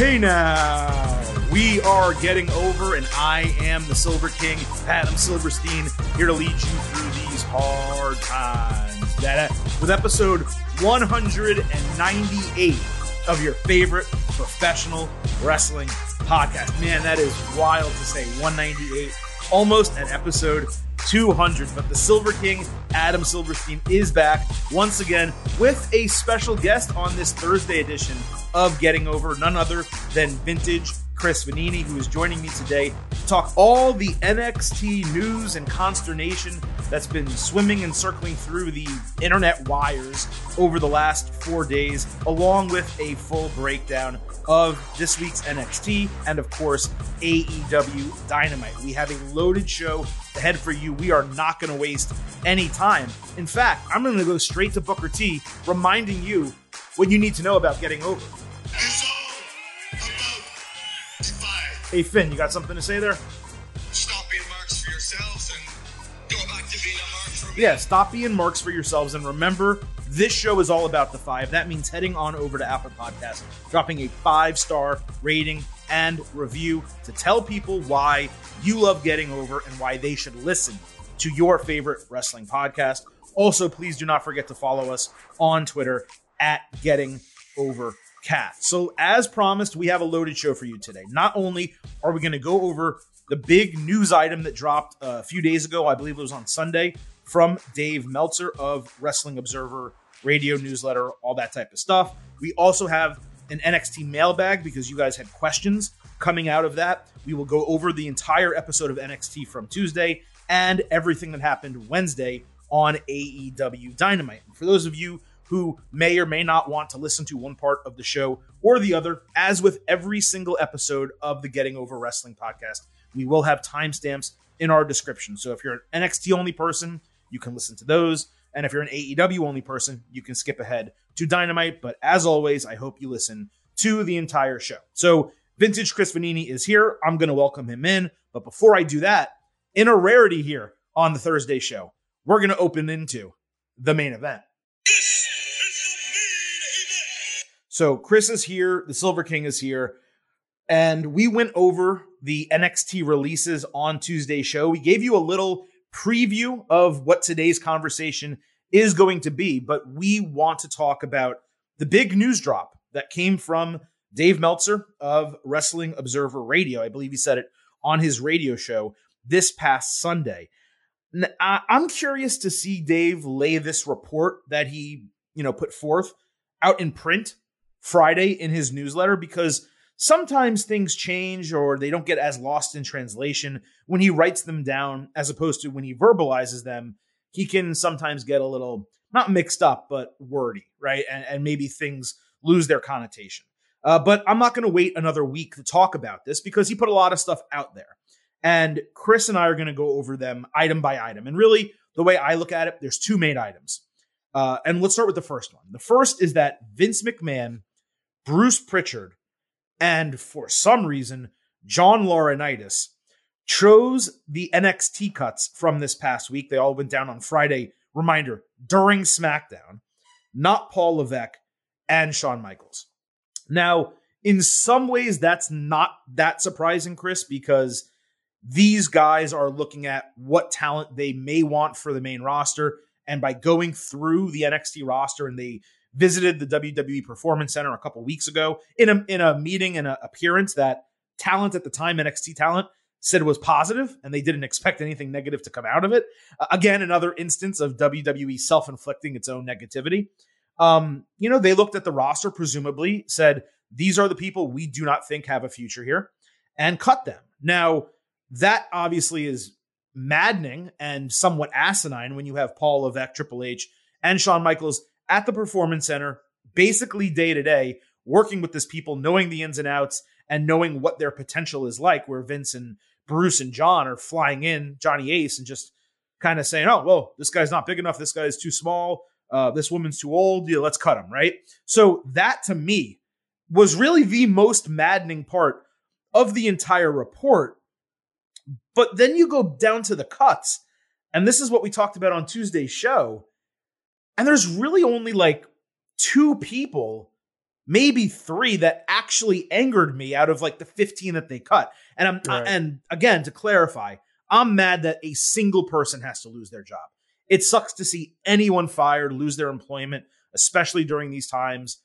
Hey now, we are getting over, and I am the Silver King, Adam Silverstein, here to lead you through these hard times. That uh, with episode 198 of your favorite professional wrestling podcast. Man, that is wild to say. 198, almost at episode 200. But the Silver King, Adam Silverstein, is back once again with a special guest on this Thursday edition of Getting Over, none other than vintage Chris Vannini, who is joining me today to talk all the NXT news and consternation that's been swimming and circling through the internet wires over the last four days, along with a full breakdown of this week's NXT and, of course, AEW Dynamite. We have a loaded show ahead for you. We are not going to waste any time. In fact, I'm going to go straight to Booker T, reminding you what you need to know about getting over. Hey, Finn, you got something to say there? Stop being marks for yourselves and go back to being a mark for me. Yeah, stop being marks for yourselves. And remember, this show is all about the five. That means heading on over to Apple Podcast, dropping a five star rating and review to tell people why you love getting over and why they should listen to your favorite wrestling podcast. Also, please do not forget to follow us on Twitter at Getting Over Cast. So, as promised, we have a loaded show for you today. Not only are we going to go over the big news item that dropped a few days ago, I believe it was on Sunday, from Dave Meltzer of Wrestling Observer radio newsletter, all that type of stuff. We also have an NXT mailbag because you guys had questions coming out of that. We will go over the entire episode of NXT from Tuesday and everything that happened Wednesday on AEW Dynamite. And for those of you who may or may not want to listen to one part of the show or the other, as with every single episode of the Getting Over Wrestling podcast, we will have timestamps in our description. So if you're an NXT only person, you can listen to those. And if you're an AEW only person, you can skip ahead to Dynamite. But as always, I hope you listen to the entire show. So Vintage Chris Vannini is here. I'm going to welcome him in. But before I do that, in a rarity here on the Thursday show, we're going to open into the main event. So Chris is here, the Silver King is here, and we went over the NXT releases on Tuesday show. We gave you a little preview of what today's conversation is going to be, but we want to talk about the big news drop that came from Dave Meltzer of Wrestling Observer Radio. I believe he said it on his radio show this past Sunday. I'm curious to see Dave lay this report that he, you know, put forth out in print Friday in his newsletter because sometimes things change or they don't get as lost in translation when he writes them down as opposed to when he verbalizes them. He can sometimes get a little not mixed up, but wordy, right? And, and maybe things lose their connotation. Uh, but I'm not going to wait another week to talk about this because he put a lot of stuff out there. And Chris and I are going to go over them item by item. And really, the way I look at it, there's two main items. Uh, and let's start with the first one. The first is that Vince McMahon, Bruce Pritchard, and for some reason, John Laurinaitis chose the NXT cuts from this past week. They all went down on Friday. Reminder during SmackDown, not Paul Levesque and Shawn Michaels. Now, in some ways, that's not that surprising, Chris, because these guys are looking at what talent they may want for the main roster. And by going through the NXT roster, and they visited the WWE Performance Center a couple weeks ago in a in a meeting and an appearance that talent at the time, NXT talent, said was positive, and they didn't expect anything negative to come out of it. Uh, again, another instance of WWE self inflicting its own negativity. Um, you know, they looked at the roster, presumably said these are the people we do not think have a future here, and cut them. Now, that obviously is maddening and somewhat asinine when you have Paul Levesque, Triple H, and Shawn Michaels at the Performance Center, basically day to day, working with these people, knowing the ins and outs, and knowing what their potential is like. Where Vince and Bruce and John are flying in, Johnny Ace, and just kind of saying, "Oh, well, this guy's not big enough. This guy's too small. Uh, this woman's too old. Yeah, let's cut him." Right. So that to me was really the most maddening part of the entire report. But then you go down to the cuts, and this is what we talked about on Tuesday's show. And there's really only like two people maybe three that actually angered me out of like the 15 that they cut. And I'm uh, Right. and again to clarify, I'm mad that a single person has to lose their job. It sucks to see anyone fired, lose their employment, especially during these times.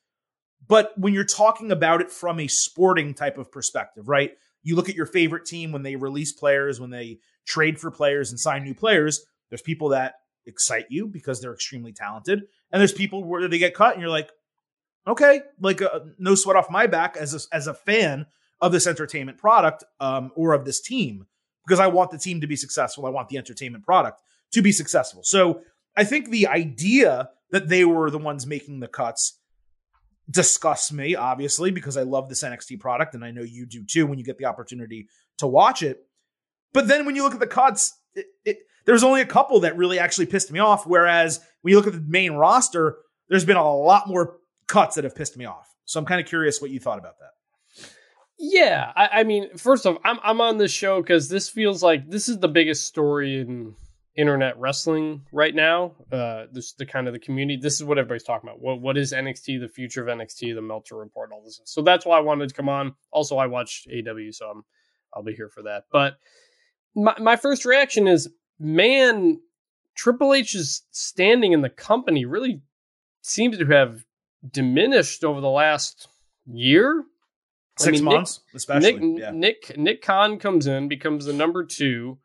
But when you're talking about it from a sporting type of perspective, right? You look at your favorite team when they release players, when they trade for players and sign new players, there's people that excite you because they're extremely talented. And there's people where they get cut and you're like, okay, like uh, no sweat off my back as a, as a fan of this entertainment product um, or of this team because I want the team to be successful. I want the entertainment product to be successful. So I think the idea that they were the ones making the cuts disgusts me, obviously, because I love this NXT product and I know you do too when you get the opportunity to watch it. But then when you look at the cuts, it, it, there's only a couple that really actually pissed me off. Whereas when you look at the main roster, there's been a lot more cuts that have pissed me off. So I'm kind of curious what you thought about that. Yeah, I, I mean, first off, I'm I'm on this show because this feels like this is the biggest story in internet wrestling right now. Uh, this the kind of the community. This is what everybody's talking about. What what is NXT? The future of NXT? The Meltzer report? All this. So that's why I wanted to come on. Also, I watched AEW, so I'm I'll be here for that. But my my first reaction is, man, Triple H's standing in the company really seems to have diminished over the last year. I Six mean, Nick- months, especially. Nick yeah. Nick Nick Khan comes in, becomes the number two.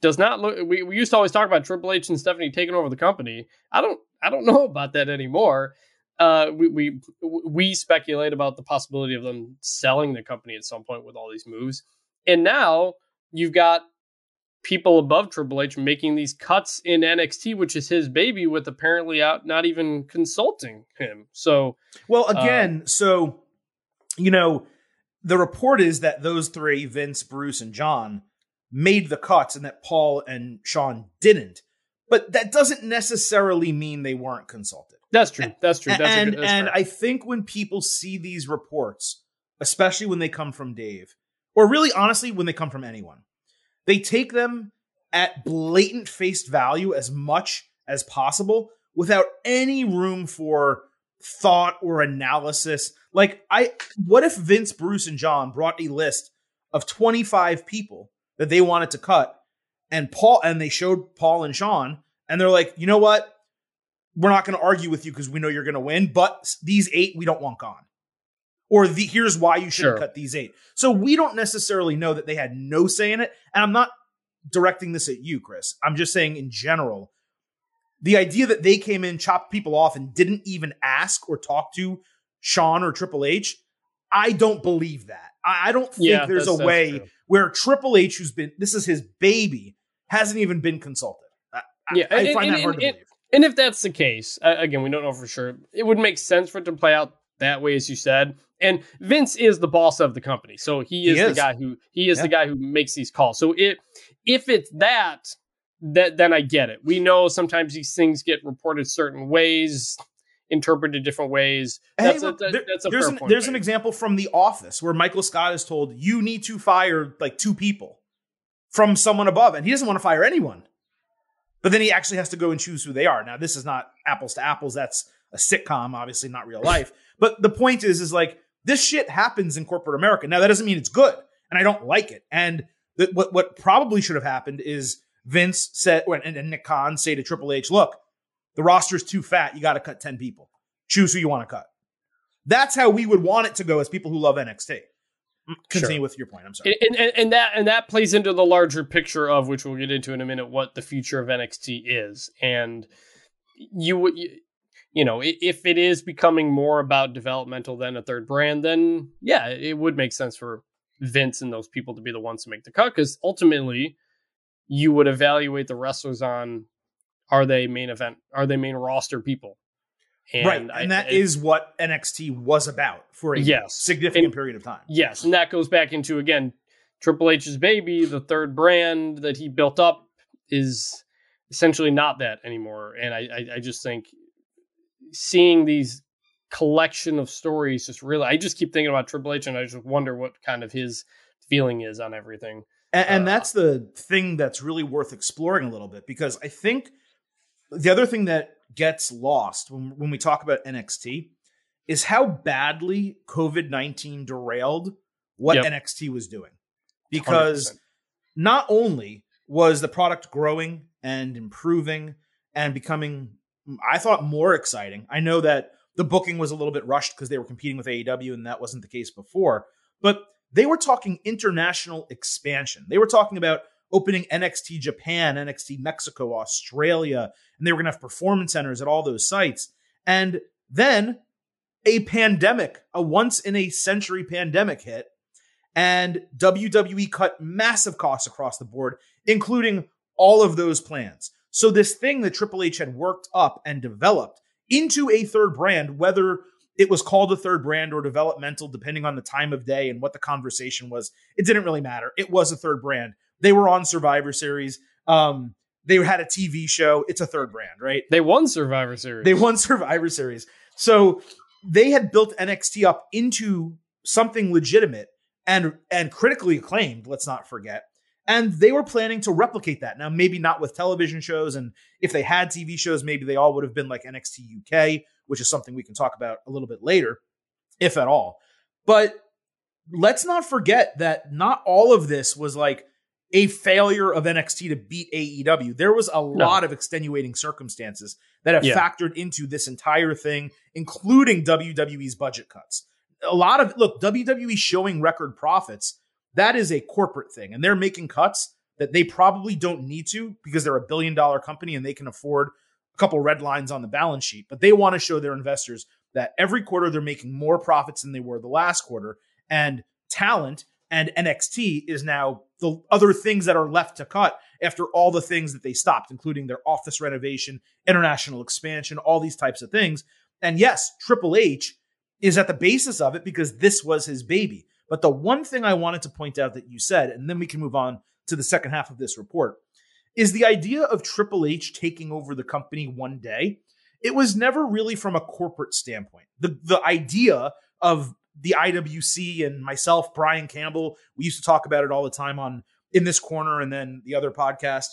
Does not look. We, we used to always talk about Triple H and Stephanie taking over the company. I don't I don't know about that anymore. Uh, we we we speculate about the possibility of them selling the company at some point with all these moves, and now you've got people above Triple H making these cuts in NXT, which is his baby, with apparently out not even consulting him. So Well, Uh, again, so you know, the report is that those three, Vince, Bruce, and John, made the cuts and that Paul and Shawn didn't. But that doesn't necessarily mean they weren't consulted. that's true. That's true. That's and good, that's and fair. I think when people see these reports, especially when they come from Dave, or really honestly when they come from anyone, they take them at blatant face value as much as possible without any room for thought or analysis. Like I what if Vince, Bruce and John brought a list of 25 people that they wanted to cut and Paul and they showed Paul and Shawn and they're like, "You know what? we're not going to argue with you because we know you're going to win, but these eight we don't want gone. Or the here's why you shouldn't Sure. cut these eight. So we don't necessarily know that they had no say in it. And I'm not directing this at you, Chris. I'm just saying in general, the idea that they came in, chopped people off, and didn't even ask or talk to Shawn or Triple H, I don't believe that. I, I don't think Yeah, there's a way true. where Triple H, who's been this is his baby, hasn't even been consulted. I, Yeah, I, and- find and- that hard and- to and- believe. And if that's the case, again, we don't know for sure. It would make sense for it to play out that way, as you said. And Vince is the boss of the company, so he He is, the guy who he is Yeah. the guy who makes these calls. So it, if it's that, that then I get it. We know sometimes these things get reported certain ways, interpreted different ways. That's Hey, a, look, that- there- that's a there's fair an, point. there's an example from The Office where Michael Scott is told you need to fire like two people from someone above, and he doesn't want to fire anyone. But then he actually has to go and choose who they are. Now, this is not apples to apples. That's a sitcom, obviously not real life. But the point is, is like this shit happens in corporate America. Now, that doesn't mean it's good, and I don't like it. And the, what what probably should have happened is Vince said, and, and Nick Khan say to Triple H, "Look, the roster's too fat. You got to cut ten people. Choose who you want to cut." That's how we would want it to go as people who love NXT. Continue Sure. with your point. I'm sorry. and, and, and that and that plays into the larger picture of which we'll get into in a minute what the future of NXT is and you would you, you know if it is becoming more about developmental than a third brand then yeah it would make sense for Vince and those people to be the ones to make the cut because ultimately you would evaluate the wrestlers on are they main event are they main roster people right, I- and that I- is what NXT was about for a Yes. significant And- period of time. Yes, and that goes back into again Triple H's baby, the third brand that he built up is essentially not that anymore. And I, I, I just think seeing these collection of stories just really, I just keep thinking about Triple H, and I just wonder what kind of his feeling is on everything. And, and Uh, that's the thing that's really worth exploring a little bit because I think the other thing that gets lost when, when we talk about NXT is how badly COVID 19 derailed what Yep. NXT was doing. Because 100%. not only was the product growing and improving and becoming, I thought, more exciting. I know that the booking was a little bit rushed because they were competing with AEW, and that wasn't the case before. But they were talking international expansion. They were talking about opening NXT Japan, NXT Mexico, Australia, and they were going to have performance centers at all those sites. And then a pandemic, a once in a century pandemic hit, and WWE cut massive costs across the board, including all of those plans. So, this thing that Triple H had worked up and developed into a third brand, whether it was called a third brand or developmental, depending on the time of day and what the conversation was, it didn't really matter. It was a third brand. They were on Survivor Series. Um, they had a TV show. It's a third brand, right? They won Survivor Series. They won Survivor Series. So they had built NXT up into something legitimate and and critically acclaimed, let's not forget. And they were planning to replicate that. Now, maybe not with television shows, and if they had TV shows, maybe they all would have been like NXT UK, which is something we can talk about a little bit later, if at all. But let's not forget that not all of this was like a failure of NXT to beat AEW. There was a lot of extenuating circumstances that have Yeah. factored into this entire thing, including WWE's budget cuts. A lot of look, WWE showing record profits, that is a corporate thing, and they're making cuts that they probably don't need to because they're a billion dollar company and they can afford a couple red lines on the balance sheet. But they want to show their investors that every quarter they're making more profits than they were the last quarter. And talent and NXT is now the other things that are left to cut after all the things that they stopped, including their office renovation, international expansion, all these types of things. And yes, Triple H is at the basis of it because this was his baby. But the one thing I wanted to point out that you said, and then we can move on to the second half of this report, is the idea of Triple H taking over the company one day. It was never really from a corporate standpoint. The the idea of the IWC and myself, Brian Campbell, we used to talk about it all the time on in this corner and then the other podcast.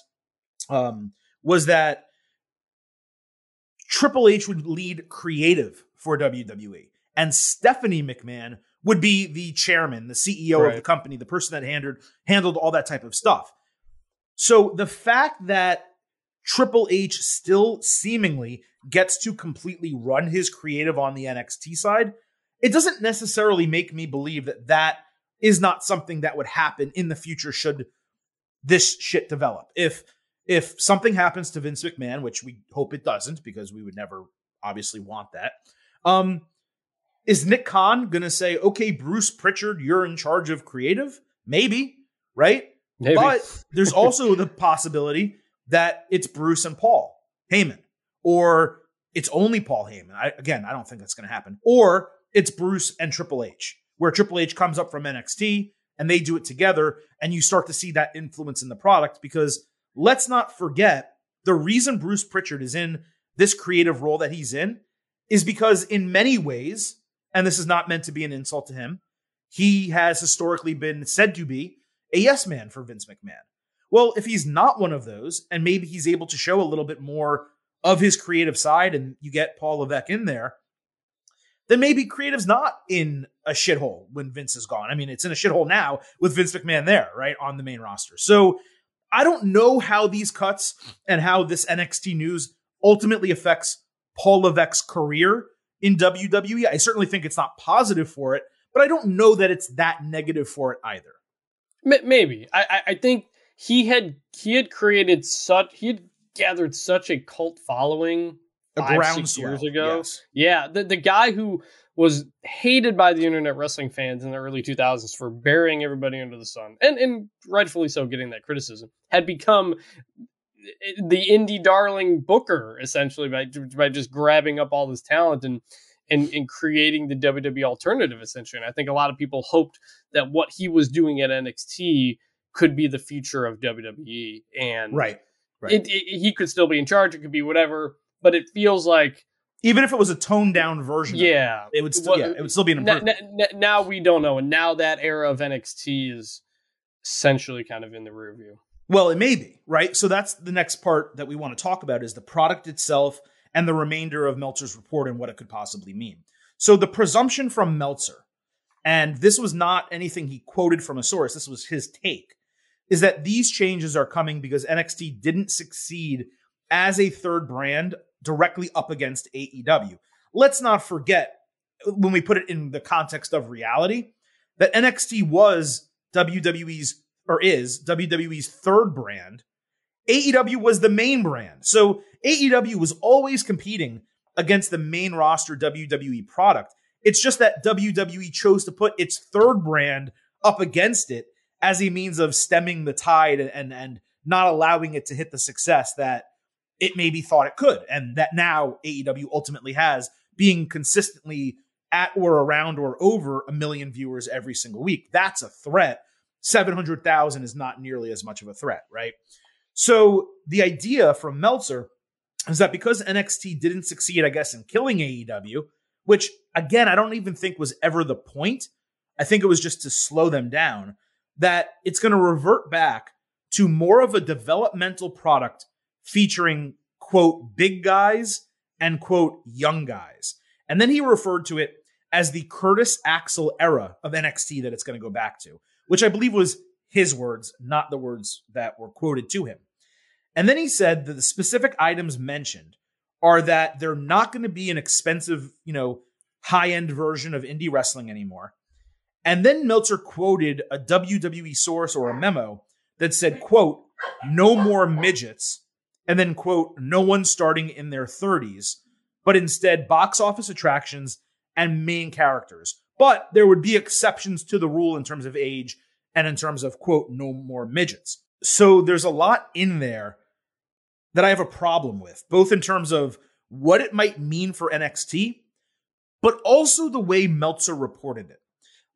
Um, was that Triple H would lead creative for WWE, and Stephanie McMahon would be the chairman, the CEO of the company, the person that handled handled all that type of stuff. So the fact that Triple H still seemingly gets to completely run his creative on the NXT side, it doesn't necessarily make me believe that that is not something that would happen in the future should this shit develop. If if something happens to Vince McMahon, which we hope it doesn't because we would never obviously want that. Um is Nick Khan going to say, "Okay, Bruce Pritchard, you're in charge of creative?" Maybe, right? Maybe. But there's also the possibility that it's Bruce and Paul Heyman, or it's only Paul Heyman. I, again, I don't think that's going to happen. Or it's Bruce and Triple H, where Triple H comes up from NXT and they do it together, and you start to see that influence in the product. Because let's not forget the reason Bruce Pritchard is in this creative role that he's in is because, in many ways, and this is not meant to be an insult to him, he has historically been said to be a yes man for Vince McMahon. Well, if he's not one of those, and maybe he's able to show a little bit more of his creative side, and you get Paul Levesque in there, then maybe creative's not in a shithole when Vince is gone. I mean, it's in a shithole now with Vince McMahon there, right, on the main roster. So I don't know how these cuts and how this NXT news ultimately affects Paul Levesque's career in WWE. I certainly think it's not positive for it, but I don't know that it's that negative for it either. Maybe I, I think he had he had created such he had gathered such a cult following A five, six years ago. yes. Yeah, the the guy who was hated by the internet wrestling fans in the early 2000s for burying everybody under the sun, and and rightfully so, getting that criticism, had become the indie darling booker essentially by by just grabbing up all this talent and and, and creating the WWE alternative essentially. And I think a lot of people hoped that what he was doing at NXT could be the future of WWE, and Right. Right. it, it, he could still be in charge. It could be whatever, but it feels like Even if it was a toned down version, of it, yeah, it would still Well, yeah, it would still be an improvement. n- n- now we don't know, and now that era of NXT is essentially kind of in the rear view. Well, it may be, right? So that's the next part that we want to talk about is the product itself and the remainder of Meltzer's report and what it could possibly mean. So the presumption from Meltzer, and this was not anything he quoted from a source, this was his take, is that these changes are coming because NXT didn't succeed as a third brand directly up against AEW. Let's not forget, when we put it in the context of reality, that NXT was WWE's or is WWE's third brand. AEW was the main brand. So AEW was always competing against the main roster WWE product. It's just that WWE chose to put its third brand up against it as a means of stemming the tide and and not allowing it to hit the success that it maybe thought it could and that now AEW ultimately has being consistently at or around or over a million viewers every single week. That's a threat. 700,000 is not nearly as much of a threat, right? So the idea from Meltzer is that because NXT didn't succeed, I guess, in killing AEW, which again, I don't even think was ever the point. I think it was just to slow them down, that it's going to revert back to more of a developmental product featuring, quote, big guys and, quote, young guys. And then he referred to it as the Curtis Axel era of NXT that it's going to go back to, which I believe was his words, not the words that were quoted to him. And then he said that the specific items mentioned are that they're not going to be an expensive, you know, high end version of indie wrestling anymore. And then Meltzer quoted a WWE source or a memo that said, quote, no more midgets, and then, quote, no one starting in their 30s, but instead box office attractions and main characters. But there would be exceptions to the rule in terms of age and in terms of, quote, no more midgets. So there's a lot in there that I have a problem with, both in terms of what it might mean for NXT, but also the way Meltzer reported it.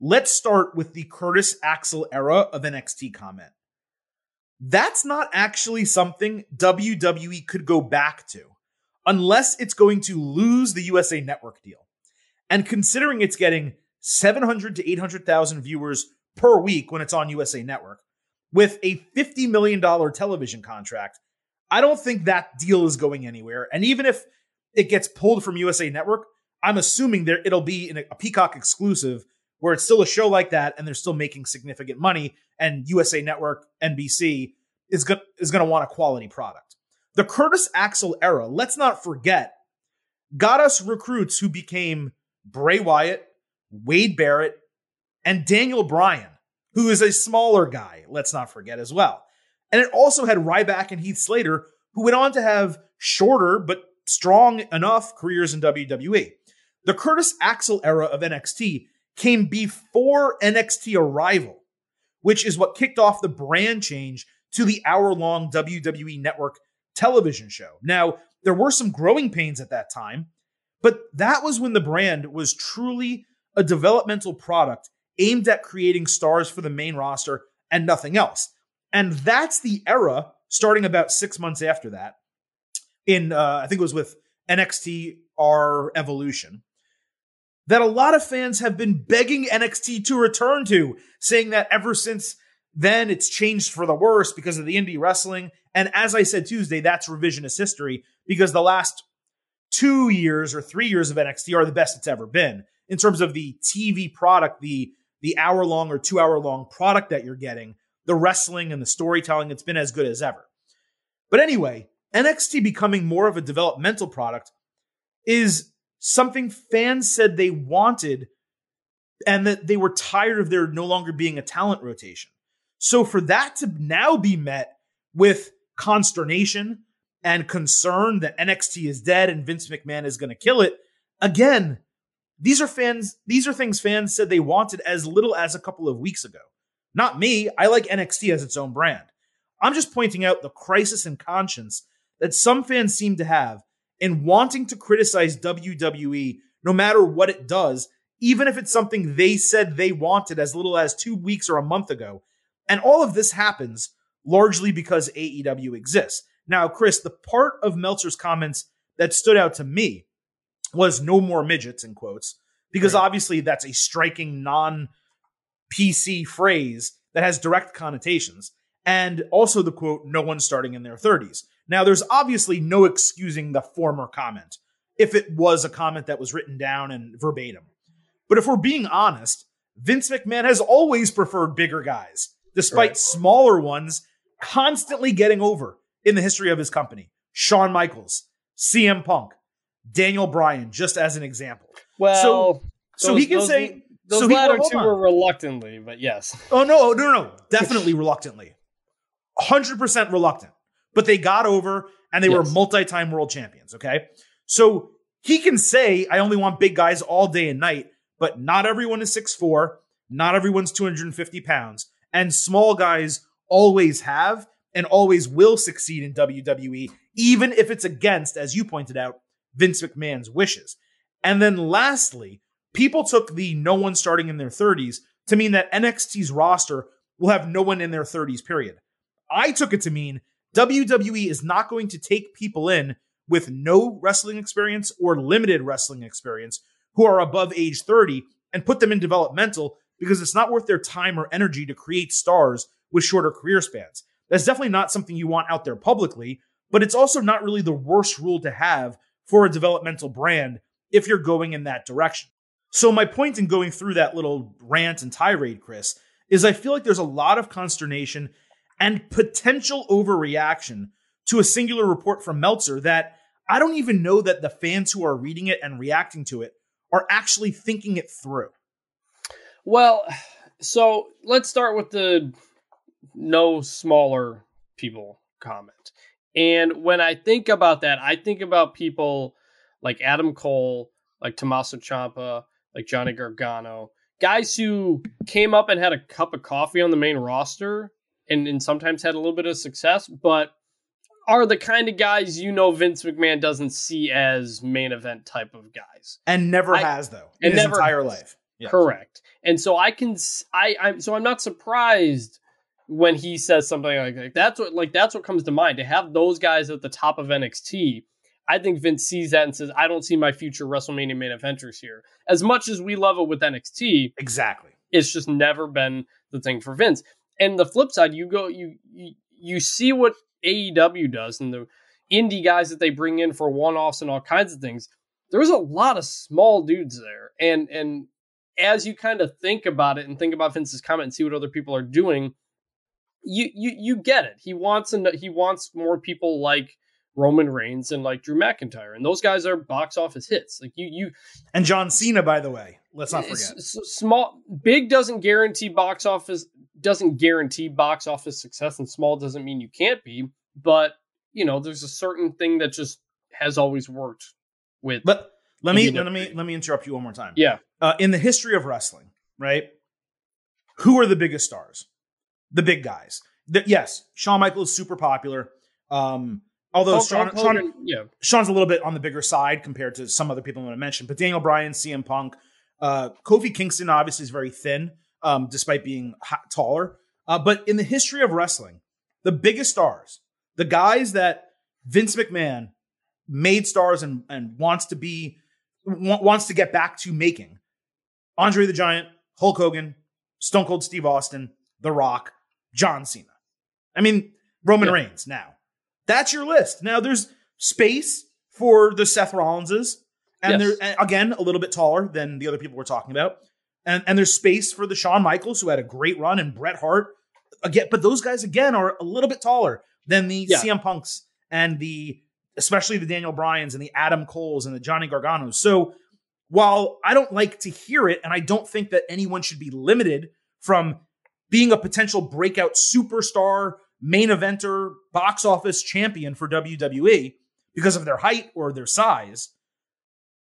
Let's start with the Curtis Axel era of NXT comment. That's not actually something WWE could go back to unless it's going to lose the USA Network deal. And considering it's getting 700 to 800,000 viewers per week when it's on USA Network with a $50 million television contract, I don't think that deal is going anywhere. And even if it gets pulled from USA Network, I'm assuming there it'll be in a Peacock exclusive where it's still a show like that and they're still making significant money and USA Network, NBC is is going to want a quality product. The Curtis Axel era, let's not forget, got us recruits who became Bray Wyatt, Wade Barrett, and Daniel Bryan, who is a smaller guy, let's not forget as well. And it also had Ryback and Heath Slater, who went on to have shorter but strong enough careers in WWE. The Curtis Axel era of NXT came before NXT Arrival, which is what kicked off the brand change to the hour long WWE network television show. Now, there were some growing pains at that time, but that was when the brand was truly a developmental product aimed at creating stars for the main roster and nothing else. And that's the era starting about six months after that. In, uh, I think it was with NXT R Evolution, that a lot of fans have been begging NXT to return to, saying that ever since then it's changed for the worse because of the indie wrestling. And as I said Tuesday, that's revisionist history because the last two years or three years of NXT are the best it's ever been in terms of the TV product, the the hour long or two hour long product that you're getting the wrestling and the storytelling. It's been as good as ever. But anyway, NXT becoming more of a developmental product is something fans said they wanted and that they were tired of there no longer being a talent rotation. So for that to now be met with consternation and concern that NXT is dead and Vince McMahon is going to kill it, again, these are fans, these are things fans said they wanted as little as a couple of weeks ago. Not me. I like NXT as its own brand. I'm just pointing out the crisis in conscience that some fans seem to have in wanting to criticize WWE no matter what it does, even if it's something they said they wanted as little as two weeks or a month ago. And all of this happens largely because AEW exists. Now, Chris, the part of Meltzer's comments that stood out to me was no more midgets in quotes, because right. obviously that's a striking non PC phrase that has direct connotations. And also the quote, no one starting in their 30s. Now, there's obviously no excusing the former comment. if it was a comment that was written down and verbatim. But if we're being honest, Vince McMahon has always preferred bigger guys, despite Right. smaller ones constantly getting over in the history of his company. Shawn Michaels, CM Punk, Daniel Bryan, just as an example. Well, So those- he can those- say, those so he- latter two on. were reluctantly, but yes. Oh, oh no, no, no, definitely reluctantly, hundred percent reluctant. But they got over, and they were multi-time world champions. Okay, so he can say, "I only want big guys all day and night," but not everyone is six four. Not everyone's two hundred and fifty pounds, and small guys always have and always will succeed in WWE, even if it's against, as you pointed out, Vince McMahon's wishes. And then lastly, people took the no one starting in their 30s to mean that NXT's roster will have no one in their 30s, period. I took it to mean WWE is not going to take people in with no wrestling experience or limited wrestling experience who are above age 30 and put them in developmental because it's not worth their time or energy to create stars with shorter career spans. That's definitely not something you want out there publicly, but it's also not really the worst rule to have for a developmental brand if you're going in that direction. So, my point in going through that little rant and tirade, Chris, is I feel like there's a lot of consternation and potential overreaction to a singular report from Meltzer that I don't even know that the fans who are reading it and reacting to it are actually thinking it through. Well, so let's start with the no smaller people comment. And when I think about that, I think about people like Adam Cole, like Tommaso Ciampa, like Johnny Gargano, guys who came up and had a cup of coffee on the main roster and, and sometimes had a little bit of success, but are the kind of guys you know Vince McMahon doesn't see as main event type of guys. And never I- has, though, in and his never entire has. life. Yeah. Correct. And so I can I am so I'm not surprised when he says something like, like that's what like that's what comes to mind to have those guys at the top of NXT. I think Vince sees that and says, I don't see my future WrestleMania main eventers here. As much as we love it with NXT, Exactly. it's just never been the thing for Vince. And the flip side, you go you you, you see what AEW does and the indie guys that they bring in for one-offs and all kinds of things. There's a lot of small dudes there. And and as you kind of think about it and think about Vince's comment and see what other people are doing, you you you get it. He wants and he wants more people like Roman Reigns and like Drew McIntyre, and those guys are box office hits. Like you you And John Cena, by the way, let's not forget. S- small big doesn't guarantee box office doesn't guarantee box office success and small doesn't mean you can't be but you know there's a certain thing that just has always worked with But let me let me let me interrupt you one more time. yeah uh, in the history of wrestling, right? Who are the biggest stars? The big guys. The- yes, Shawn Michaels is super popular. Um, although Hulk- Shawn, Hulk Shawn, Hogan, yeah Shawn's a little bit on the bigger side compared to some other people I'm going to mention. But Daniel Bryan, CM Punk, uh, Kofi Kingston obviously is very thin, um, despite being ha- taller. Uh, but in the history of wrestling, the biggest stars, the guys that Vince McMahon made stars and, and wants to be, wa- wants to get back to making, Andre the Giant, Hulk Hogan, Stone Cold Steve Austin, The Rock, John Cena. I mean, Roman Yeah. Reigns now. That's your list. Now there's space for the Seth Rollinses, and Yes. they're and again a little bit taller than the other people we're talking about. And and there's space for the Shawn Michaels who had a great run and Bret Hart again, but those guys again are a little bit taller than the Yeah. CM Punks and the especially the Daniel Bryans and the Adam Coles and the Johnny Garganos. So while I don't like to hear it, and I don't think that anyone should be limited from being a potential breakout superstar, main eventer, box office champion for WWE because of their height or their size,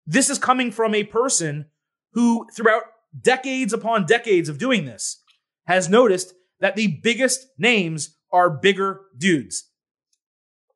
this is coming from a person who, throughout decades upon decades of doing this, has noticed that the biggest names are bigger dudes.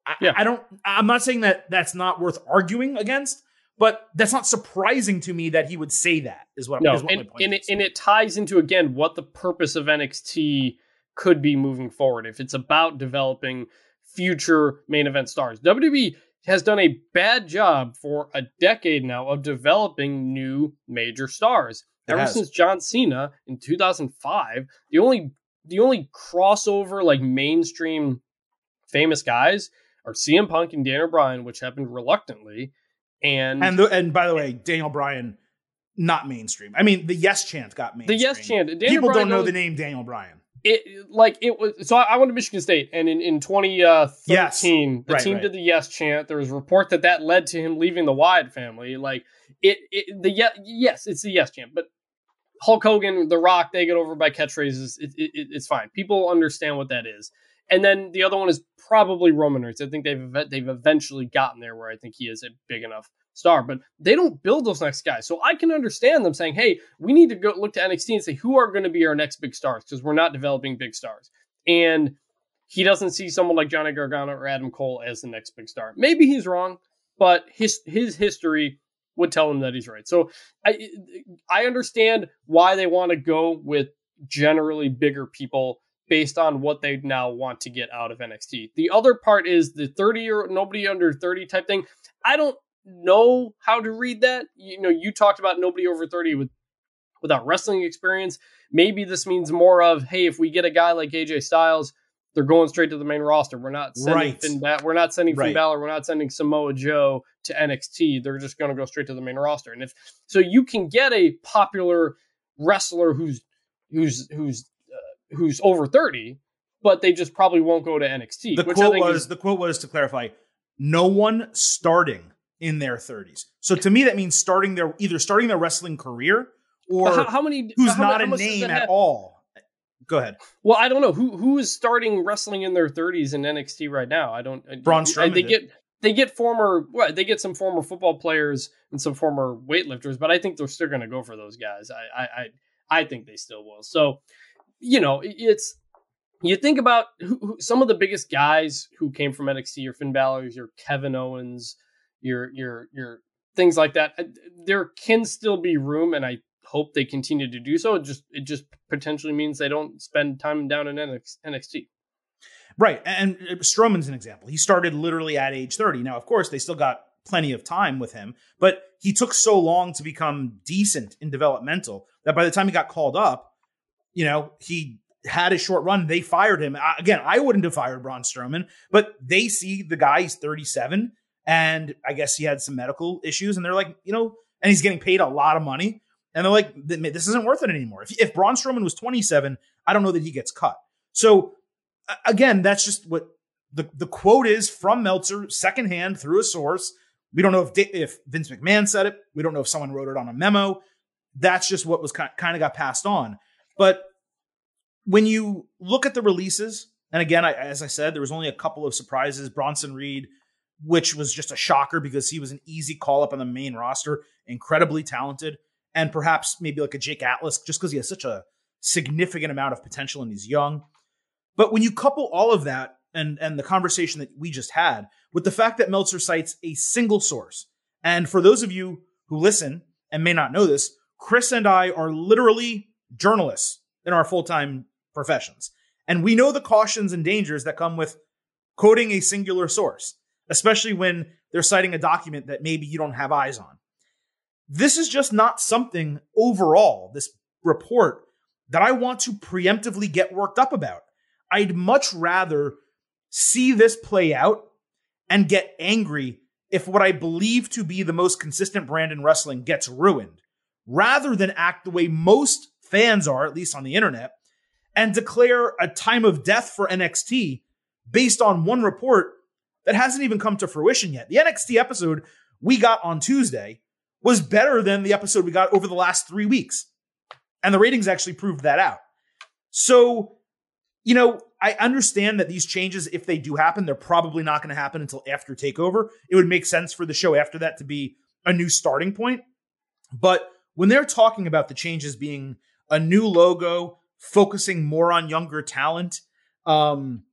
I, Yeah. I don't, I'm not saying that that's not worth arguing against, but that's not surprising to me that he would say that, is what, no is what my and, point and, is. it, and it ties into again what the purpose of nxt could be moving forward if it's about developing future main event stars wwe has done a bad job for a decade now of developing new major stars It ever has. since john cena in 2005 the only the only crossover like mainstream famous guys are CM Punk and Daniel Bryan, which happened reluctantly, And And the, and by the way, Daniel Bryan, not mainstream. I mean, the yes chant got mainstream. the yes chant. Daniel People Bryan don't know knows- the name Daniel Bryan. it like it was so I, I went to Michigan State and in in 2013 Yes. the Right, team right. did the yes chant there was a report that that led to him leaving the Wyatt family like it, it the ye- yes it's the yes chant but Hulk Hogan The Rock they get over by catchphrases it, it- it's fine people understand what that is and then the other one is probably Roman Reigns I think they've they've eventually gotten there where I think he is a big enough star but they don't build those next guys so I can understand them saying hey we need to go look to NXT and say who are going to be our next big stars because we're not developing big stars. And he doesn't see someone like Johnny Gargano or Adam Cole as the next big star. Maybe he's wrong, but his his history would tell him that he's right. So I I understand why they want to go with generally bigger people based on what they now want to get out of NXT. The other part is the 30 or nobody under 30 type thing. I don't know how to read that. You know, you talked about nobody over 30 with without wrestling experience. Maybe this means more of, hey, if we get a guy like AJ Styles, they're going straight to the main roster. We're not sending Right. Finn ba- we're not sending Finn Balor, we're not sending Samoa Joe to NXT. They're just going to go straight to the main roster. And if so, you can get a popular wrestler who's who's who's who's over thirty, but they just probably won't go to NXT. The which I quote think was is, the quote was to clarify, no one starting in their 30s. So to me, that means starting their either starting their wrestling career or how, how many? who's how, not how a name at have- all. Go ahead. Well, I don't know who who is starting wrestling in their 30s in NXT right now. I don't. Braun Strowman They did. get they get former what they get some former football players and some former weightlifters, but I think they're still going to go for those guys. I I I, I think they still will. So, you know, it's you think about who, who, some of the biggest guys who came from NXT, your Finn Balor's, your Kevin Owens, your your your things like that. Uh, There can still be room, and I hope they continue to do so. It just it just potentially means they don't spend time down in NXT. Right. And uh, Strowman's an example. He started literally at age 30. Now, of course, they still got plenty of time with him, but he took so long to become decent in developmental that by the time he got called up, you know, he had a short run. They fired him. Again, I wouldn't have fired Braun Strowman, but they see the guy, he's 37, and I guess he had some medical issues, and they're like, you know, and he's getting paid a lot of money. And they're like, this isn't worth it anymore. If, if Braun Strowman was 27, I don't know that he gets cut. So again, that's just what the, the quote is from Meltzer, secondhand through a source. We don't know if if Vince McMahon said it. We don't know if someone wrote it on a memo. That's just what was kind kind of got passed on. But when you look at the releases, and again, I, as I said, there was only a couple of surprises. Bronson Reed, which was just a shocker because he was an easy call up on the main roster, incredibly talented, and perhaps maybe like a Jake Atlas, just because he has such a significant amount of potential and he's young. But when you couple all of that and and the conversation that we just had with the fact that Meltzer cites a single source, and for those of you who listen and may not know this, Chris and I are literally journalists in our full time professions, and we know the cautions and dangers that come with quoting a singular source, especially when they're citing a document that maybe you don't have eyes on. This is just not something overall, this report, that I want to preemptively get worked up about. I'd much rather see this play out and get angry if what I believe to be the most consistent brand in wrestling gets ruined, rather than act the way most fans are, at least on the internet, and declare a time of death for NXT based on one report that hasn't even come to fruition yet. The NXT episode we got on Tuesday was better than the episode we got over the last three weeks. And the ratings actually proved that out. So, you know, I understand that these changes, if they do happen, they're probably not going to happen until after TakeOver. It would make sense for the show after that to be a new starting point. But when they're talking about the changes being a new logo, focusing more on younger talent, um,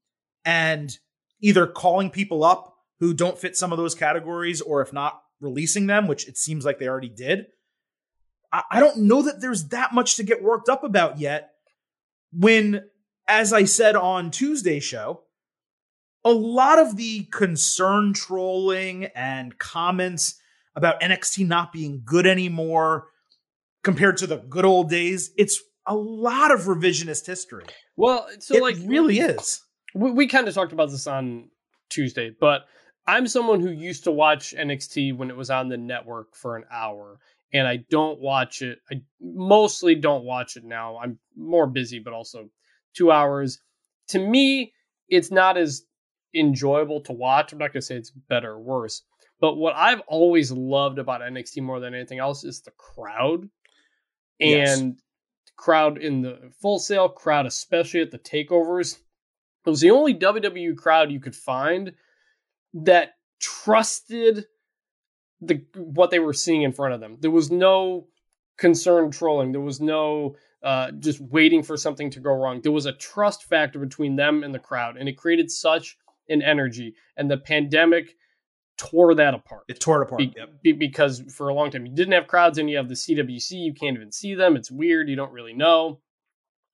and either calling people up who don't fit some of those categories, or if not, releasing them, which it seems like they already did. I, I don't know that there's that much to get worked up about yet. When, as I said on Tuesday's show, a lot of the concern trolling and comments about NXT not being good anymore compared to the good old days, it's a lot of revisionist history. Well, so it like really is. we, we kind of talked about this on Tuesday, but I'm someone who used to watch NXT when it was on the network for an hour, and I don't watch it. I mostly don't watch it now. I'm more busy, but also two hours. To me, it's not as enjoyable to watch. I'm not going to say it's better or worse, but what I've always loved about NXT more than anything else is the crowd. Yes. Crowd in the Full Sail crowd, especially at the takeovers. It was the only WWE crowd you could find that trusted the what they were seeing in front of them. There was no concerned trolling. There was no uh, just waiting for something to go wrong. There was a trust factor between them and the crowd, and it created such an energy. And the pandemic tore that apart. It tore it apart. Be- Yep. be- because for a long time you didn't have crowds and you have the CWC, you can't even see them. It's weird. You don't really know.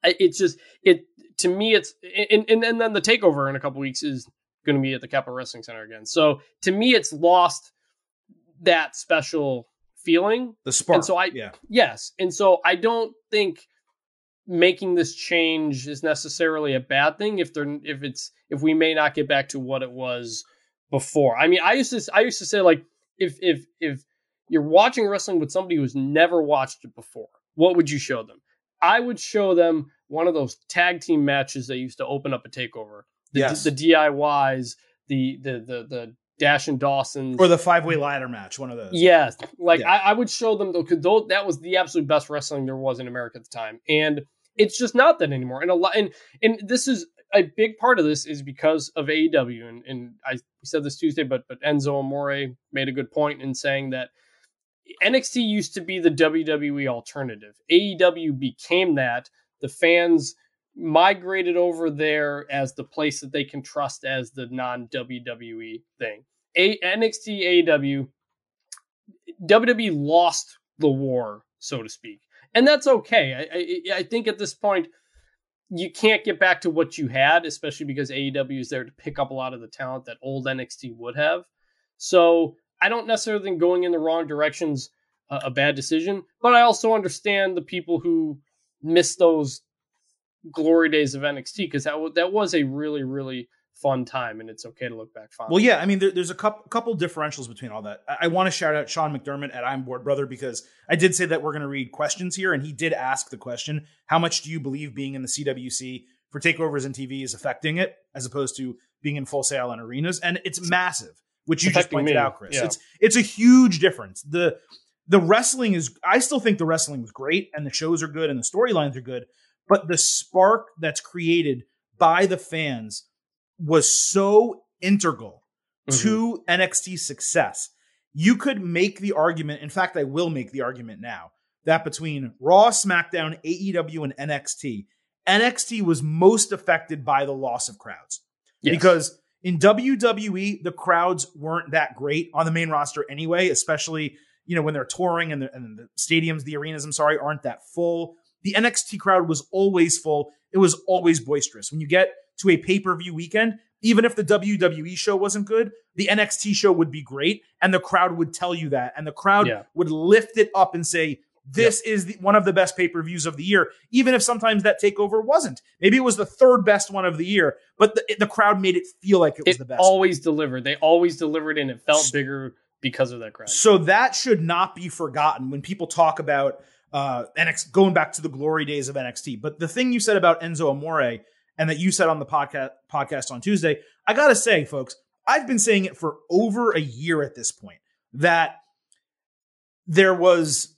It's just it to me. It's and and, and then the takeover in a couple weeks is going to be at the Capitol Wrestling Center again. So to me, it's lost that special feeling. The spark. And so I- yeah. Yes, and so I don't think making this change is necessarily a bad thing if they're if it's if we may not get back to what it was before. I mean, I used to I used to say like if if if you're watching wrestling with somebody who's never watched it before, what would you show them? I would show them one of those tag team matches that used to open up a takeover. The, Yes. the DIYs, the the the the Dash and Dawson's Or the five way ladder match, one of those. Yes, like Yeah. I, I would show them though, because that was the absolute best wrestling there was in America at the time, and it's just not that anymore. And a lot, and and this is a big part of this is because of AEW, and and I said this Tuesday, but but Enzo Amore made a good point in saying that NXT used to be the WWE alternative. AEW became that. The fans migrated over there as the place that they can trust as the non WWE thing. A- NXT AEW WWE lost the war, so to speak, and that's okay. I, I, I think at this point you can't get back to what you had, especially because AEW is there to pick up a lot of the talent that old NXT would have. So I don't necessarily think going in the wrong direction's a, a bad decision, but I also understand the people who miss those glory days of NXT because that w- that was a really really fun time, and it's okay to look back fondly. Well, yeah, I mean, there, there's a couple, couple differentials between all that. I, I want to shout out Sean McDermott at I'm Board Brother because I did say that we're going to read questions here, and he did ask the question: How much do you believe being in the CWC for takeovers and TV is affecting it, as opposed to being in Full Sail and arenas? And it's massive, which you just pointed me, out, Chris. yeah. It's it's a huge difference. The the wrestling is I still think the wrestling was great and the shows are good and the storylines are good, but the spark that's created by the fans was so integral Mhm. to NXT's success. You could make the argument, in fact, I will make the argument now, that between Raw, SmackDown, AEW, and NXT, NXT was most affected by the loss of crowds Yes. because in WWE the crowds weren't that great on the main roster anyway, especially you know when they're touring and the, and the stadiums, the arenas, I'm sorry, aren't that full. The NXT crowd was always full. It was always boisterous. When you get to a pay per view weekend, even if the WWE show wasn't good, the NXT show would be great, and the crowd would tell you that, and the crowd Yeah. would lift it up and say. This is the, one of the best pay per views of the year, even if sometimes that takeover wasn't. Maybe it was the third best one of the year, but the, the crowd made it feel like it was the best. always delivered. They always delivered, and it felt bigger because of that crowd. So that should not be forgotten when people talk about uh, NXT, going back to the glory days of NXT. But the thing you said about Enzo Amore and that you said on the podcast podcast on Tuesday, I gotta say, folks, I've been saying it for over a year at this point that there was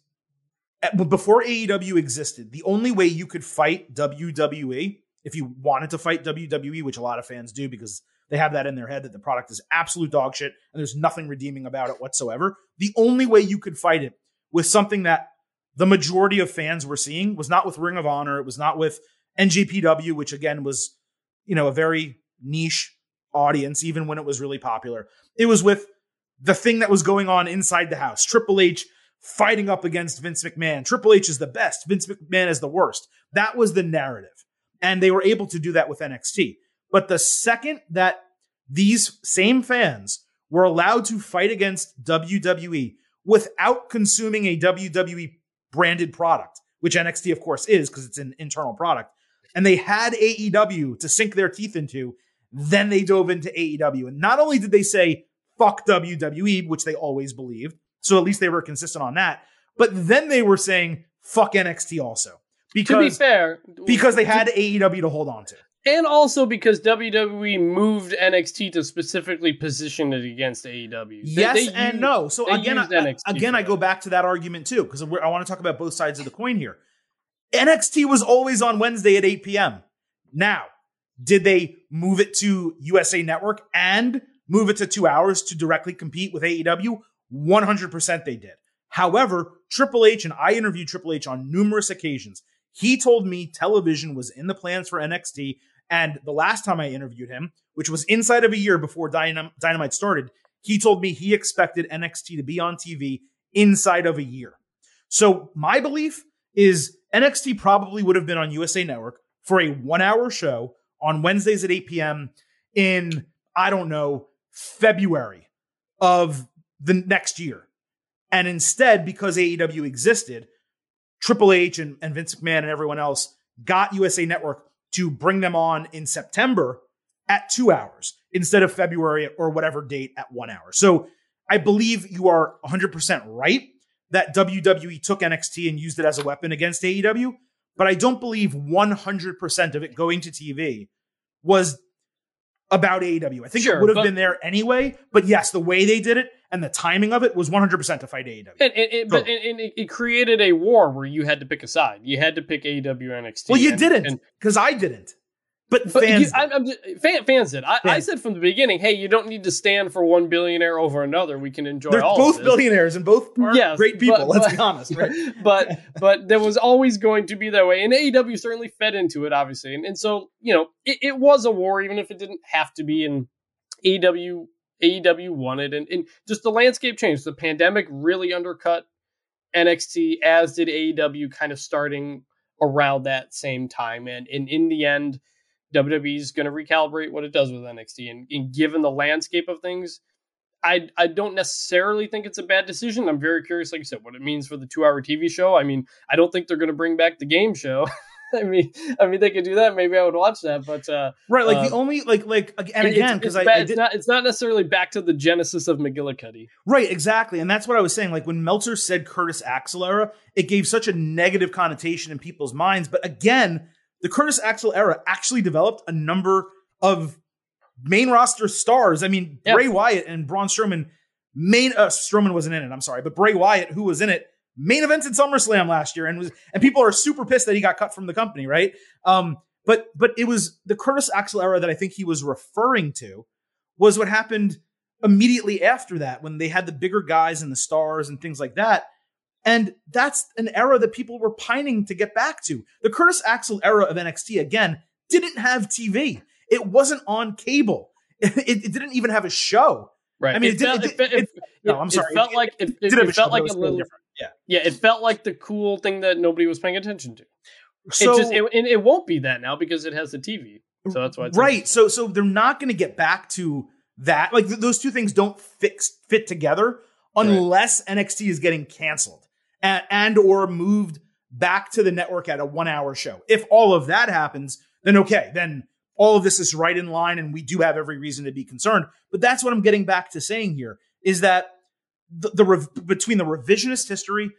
before AEW existed, the only way you could fight WWE if you wanted to fight WWE, which a lot of fans do because they have that in their head that the product is absolute dog shit and there's nothing redeeming about it whatsoever. The only way you could fight it with something that the majority of fans were seeing was not with Ring of Honor, it was not with NJPW, which again was, you know, a very niche audience, even when it was really popular. It was with the thing that was going on inside the house. Triple H fighting up against Vince McMahon. Triple H is the best. Vince McMahon is the worst. That was the narrative. And they were able to do that with NXT. But the second that these same fans were allowed to fight against WWE without consuming a WWE branded product, which NXT, of course, is because it's an internal product, and they had AEW to sink their teeth into, then they dove into AEW. And not only did they say, fuck WWE, which they always believed. So at least they were consistent on that. But then they were saying fuck NXT also. Because, to be fair, because they had AEW to hold on to. And also because WWE moved NXT to specifically position it against AEW. They, yes they and used- no. So again, I, again, I go back to that argument too because I want to talk about both sides of the coin here. NXT was always on Wednesday at 8 p.m. Now, did they move it to USA Network and move it to two hours to directly compete with AEW? 100% they did. However, Triple H, and I interviewed Triple H on numerous occasions, he told me television was in the plans for NXT. And the last time I interviewed him, which was inside of a year before Dynam- Dynamite started, he told me he expected NXT to be on TV inside of a year. So my belief is NXT probably would have been on USA Network for a one hour show on Wednesdays at 8 p.m. in, I don't know, February of the next year. And instead, because AEW existed, Triple H and, and Vince McMahon and everyone else got USA Network to bring them on in September at two hours instead of February or whatever date at one hour. So I believe you are 100% right that WWE took NXT and used it as a weapon against AEW, but I don't believe 100% of it going to TV was about AEW. I think Sure, it would have but- been there anyway, but yes, the way they did it and the timing of it was 100% to fight AEW. And, and, and- but and, and it, created a war where you had to pick a side. You had to pick AEW NXT. well, you didn't because I didn't. But, But fans you. I'm, I'm just, fan, fans did. I, I said from the beginning, hey, you don't need to stand for one billionaire over another. We can enjoy all. They're both billionaires and both are Yes, great people. but- let's but- be honest, right? but but there was always going to be that way, and AEW certainly fed into it, obviously, and, and so you know it, it was a war, even if it didn't have to be. And AEW AEW won it, and, and just the landscape changed. The pandemic really undercut NXT, as did AEW, kind of starting around that same time, and, and in the end. WWE is going to recalibrate what it does with NXT, and, and given the landscape of things, I I don't necessarily think it's a bad decision. I'm very curious, like you said, what it means for the two hour TV show. I mean, I don't think they're going to bring back the game show. I mean, I mean, they could do that. Maybe I would watch that, but uh, Right, like Uh, the only like like and again because it's I, bad- I it's did not it's not necessarily back to the genesis of McGillicutty. right exactly, and that's what I was saying. Like when Meltzer said Curtis Axel era, it gave such a negative connotation in people's minds. But again, the Curtis Axel era actually developed a number of main roster stars. I mean, Yeah. Bray Wyatt and Braun Strowman. Main uh, Strowman wasn't in it. I'm sorry, but Bray Wyatt, who was in it, main events in SummerSlam last year, and was and people are super pissed that he got cut from the company, right? Um, but but it was the Curtis Axel era that I think he was referring to was what happened immediately after that when they had the bigger guys and the stars and things like that. And that's an era that people were pining to get back to. The Curtis Axel era of NXT again didn't have TV. It wasn't on cable. It, it didn't even have a show. Right. I mean, it did- felt, it it, it, no, I'm sorry. it felt It- like it, it, did it show, felt it like a little different. Yeah. yeah. It felt like the cool thing that nobody was paying attention to. So it just it, and it won't be that now because it has the TV. So that's why it's right. So so they're not going to get back to that. Like th- those two things don't fix fit together unless NXT is getting canceled and, and or moved back to the network at a one hour show. If all of that happens, then okay, then all of this is right in line, and we do have every reason to be concerned. But that's what I'm getting back to saying here is that the, the rev- between the revisionist history,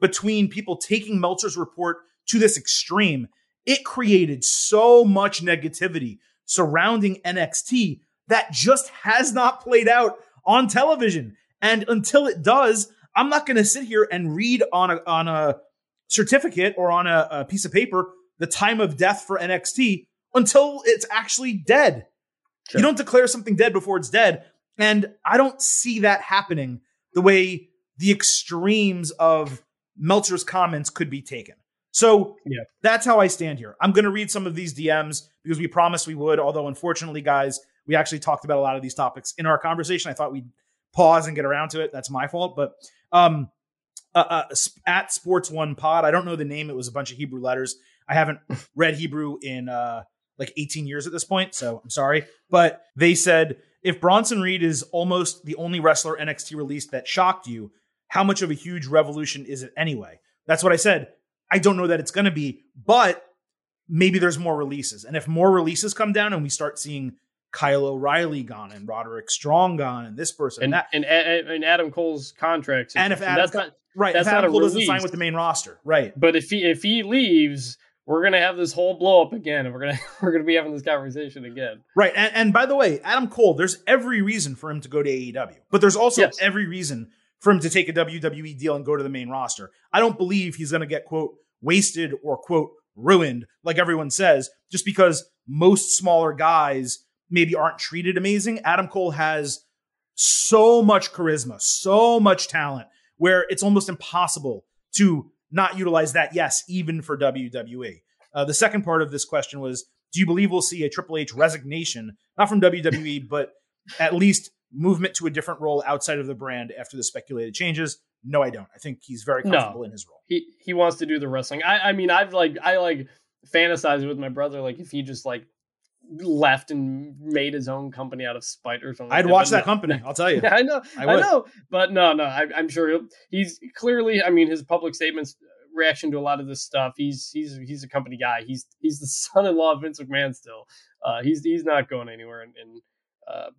between people taking Meltzer's report to this extreme, it created so much negativity surrounding NXT that just has not played out on television. And until it does, I'm not going to sit here and read on a on a certificate or on a, a piece of paper the time of death for NXT until it's actually dead. Sure. You don't declare something dead before it's dead. And I don't see that happening the way the extremes of Meltzer's comments could be taken. So Yeah. that's how I stand here. I'm going to read some of these DMs because we promised we would. Although, unfortunately, guys, we actually talked about a lot of these topics in our conversation. I thought we'd pause and get around to it. That's my fault. But um, uh, uh, at Sports One Pod, I don't know the name. It was a bunch of Hebrew letters. I haven't read Hebrew in uh, like 18 years at this point, so I'm sorry. But they said if Bronson Reed is almost the only wrestler NXT released that shocked you, how much of a huge revolution is it anyway? That's what I said. I don't know that it's going to be, but maybe there's more releases. And if more releases come down and we start seeing Kyle O'Reilly gone and Roderick Strong gone and this person and and, that. and, and, Adam Cole's contract. And if. Adam- that's not, Right. that's if not Adam a Cole doesn't sign with the main roster. Right. but if he if he leaves, we're gonna have this whole blow up again, and we're gonna we're gonna be having this conversation again. Right. And, and by the way, Adam Cole, there's every reason for him to go to AEW, but there's also Yes. every reason for him to take a WWE deal and go to the main roster. I don't believe he's going to get, quote, wasted or, quote, ruined, like everyone says, just because most smaller guys maybe aren't treated amazing. Adam Cole has so much charisma, so much talent, where it's almost impossible to not utilize that, yes, even for WWE. Uh, the second part of this question was Do you believe we'll see a Triple H resignation, not from WWE, but at least movement to a different role outside of the brand after the speculated changes? No, I don't. I think he's very No. comfortable in his role. He he wants to do the wrestling. I I mean I've like I like fantasized with my brother like if he just like left and made his own company out of spite or something. I'd like watch that no. company, I'll tell you. Yeah, I know, I I, know, but no, no, I, I'm sure he'll, he's clearly. I mean, his public statements, reaction to a lot of this stuff. He's he's he's a company guy. He's he's the son-in-law of Vince McMahon. Still, uh, he's he's not going anywhere, and, and uh,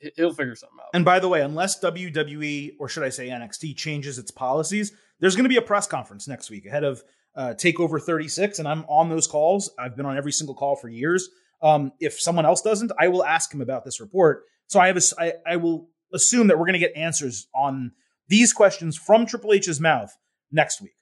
he- he'll figure something out. And by the way, unless WWE or should I say NXT changes its policies, there's going to be a press conference next week ahead of uh, Takeover 36, and I'm on those calls. I've been on every single call for years. Um, if someone else doesn't, I will ask him about this report. So I have a, I, I will assume that we're going to get answers on these questions from Triple H's mouth next week.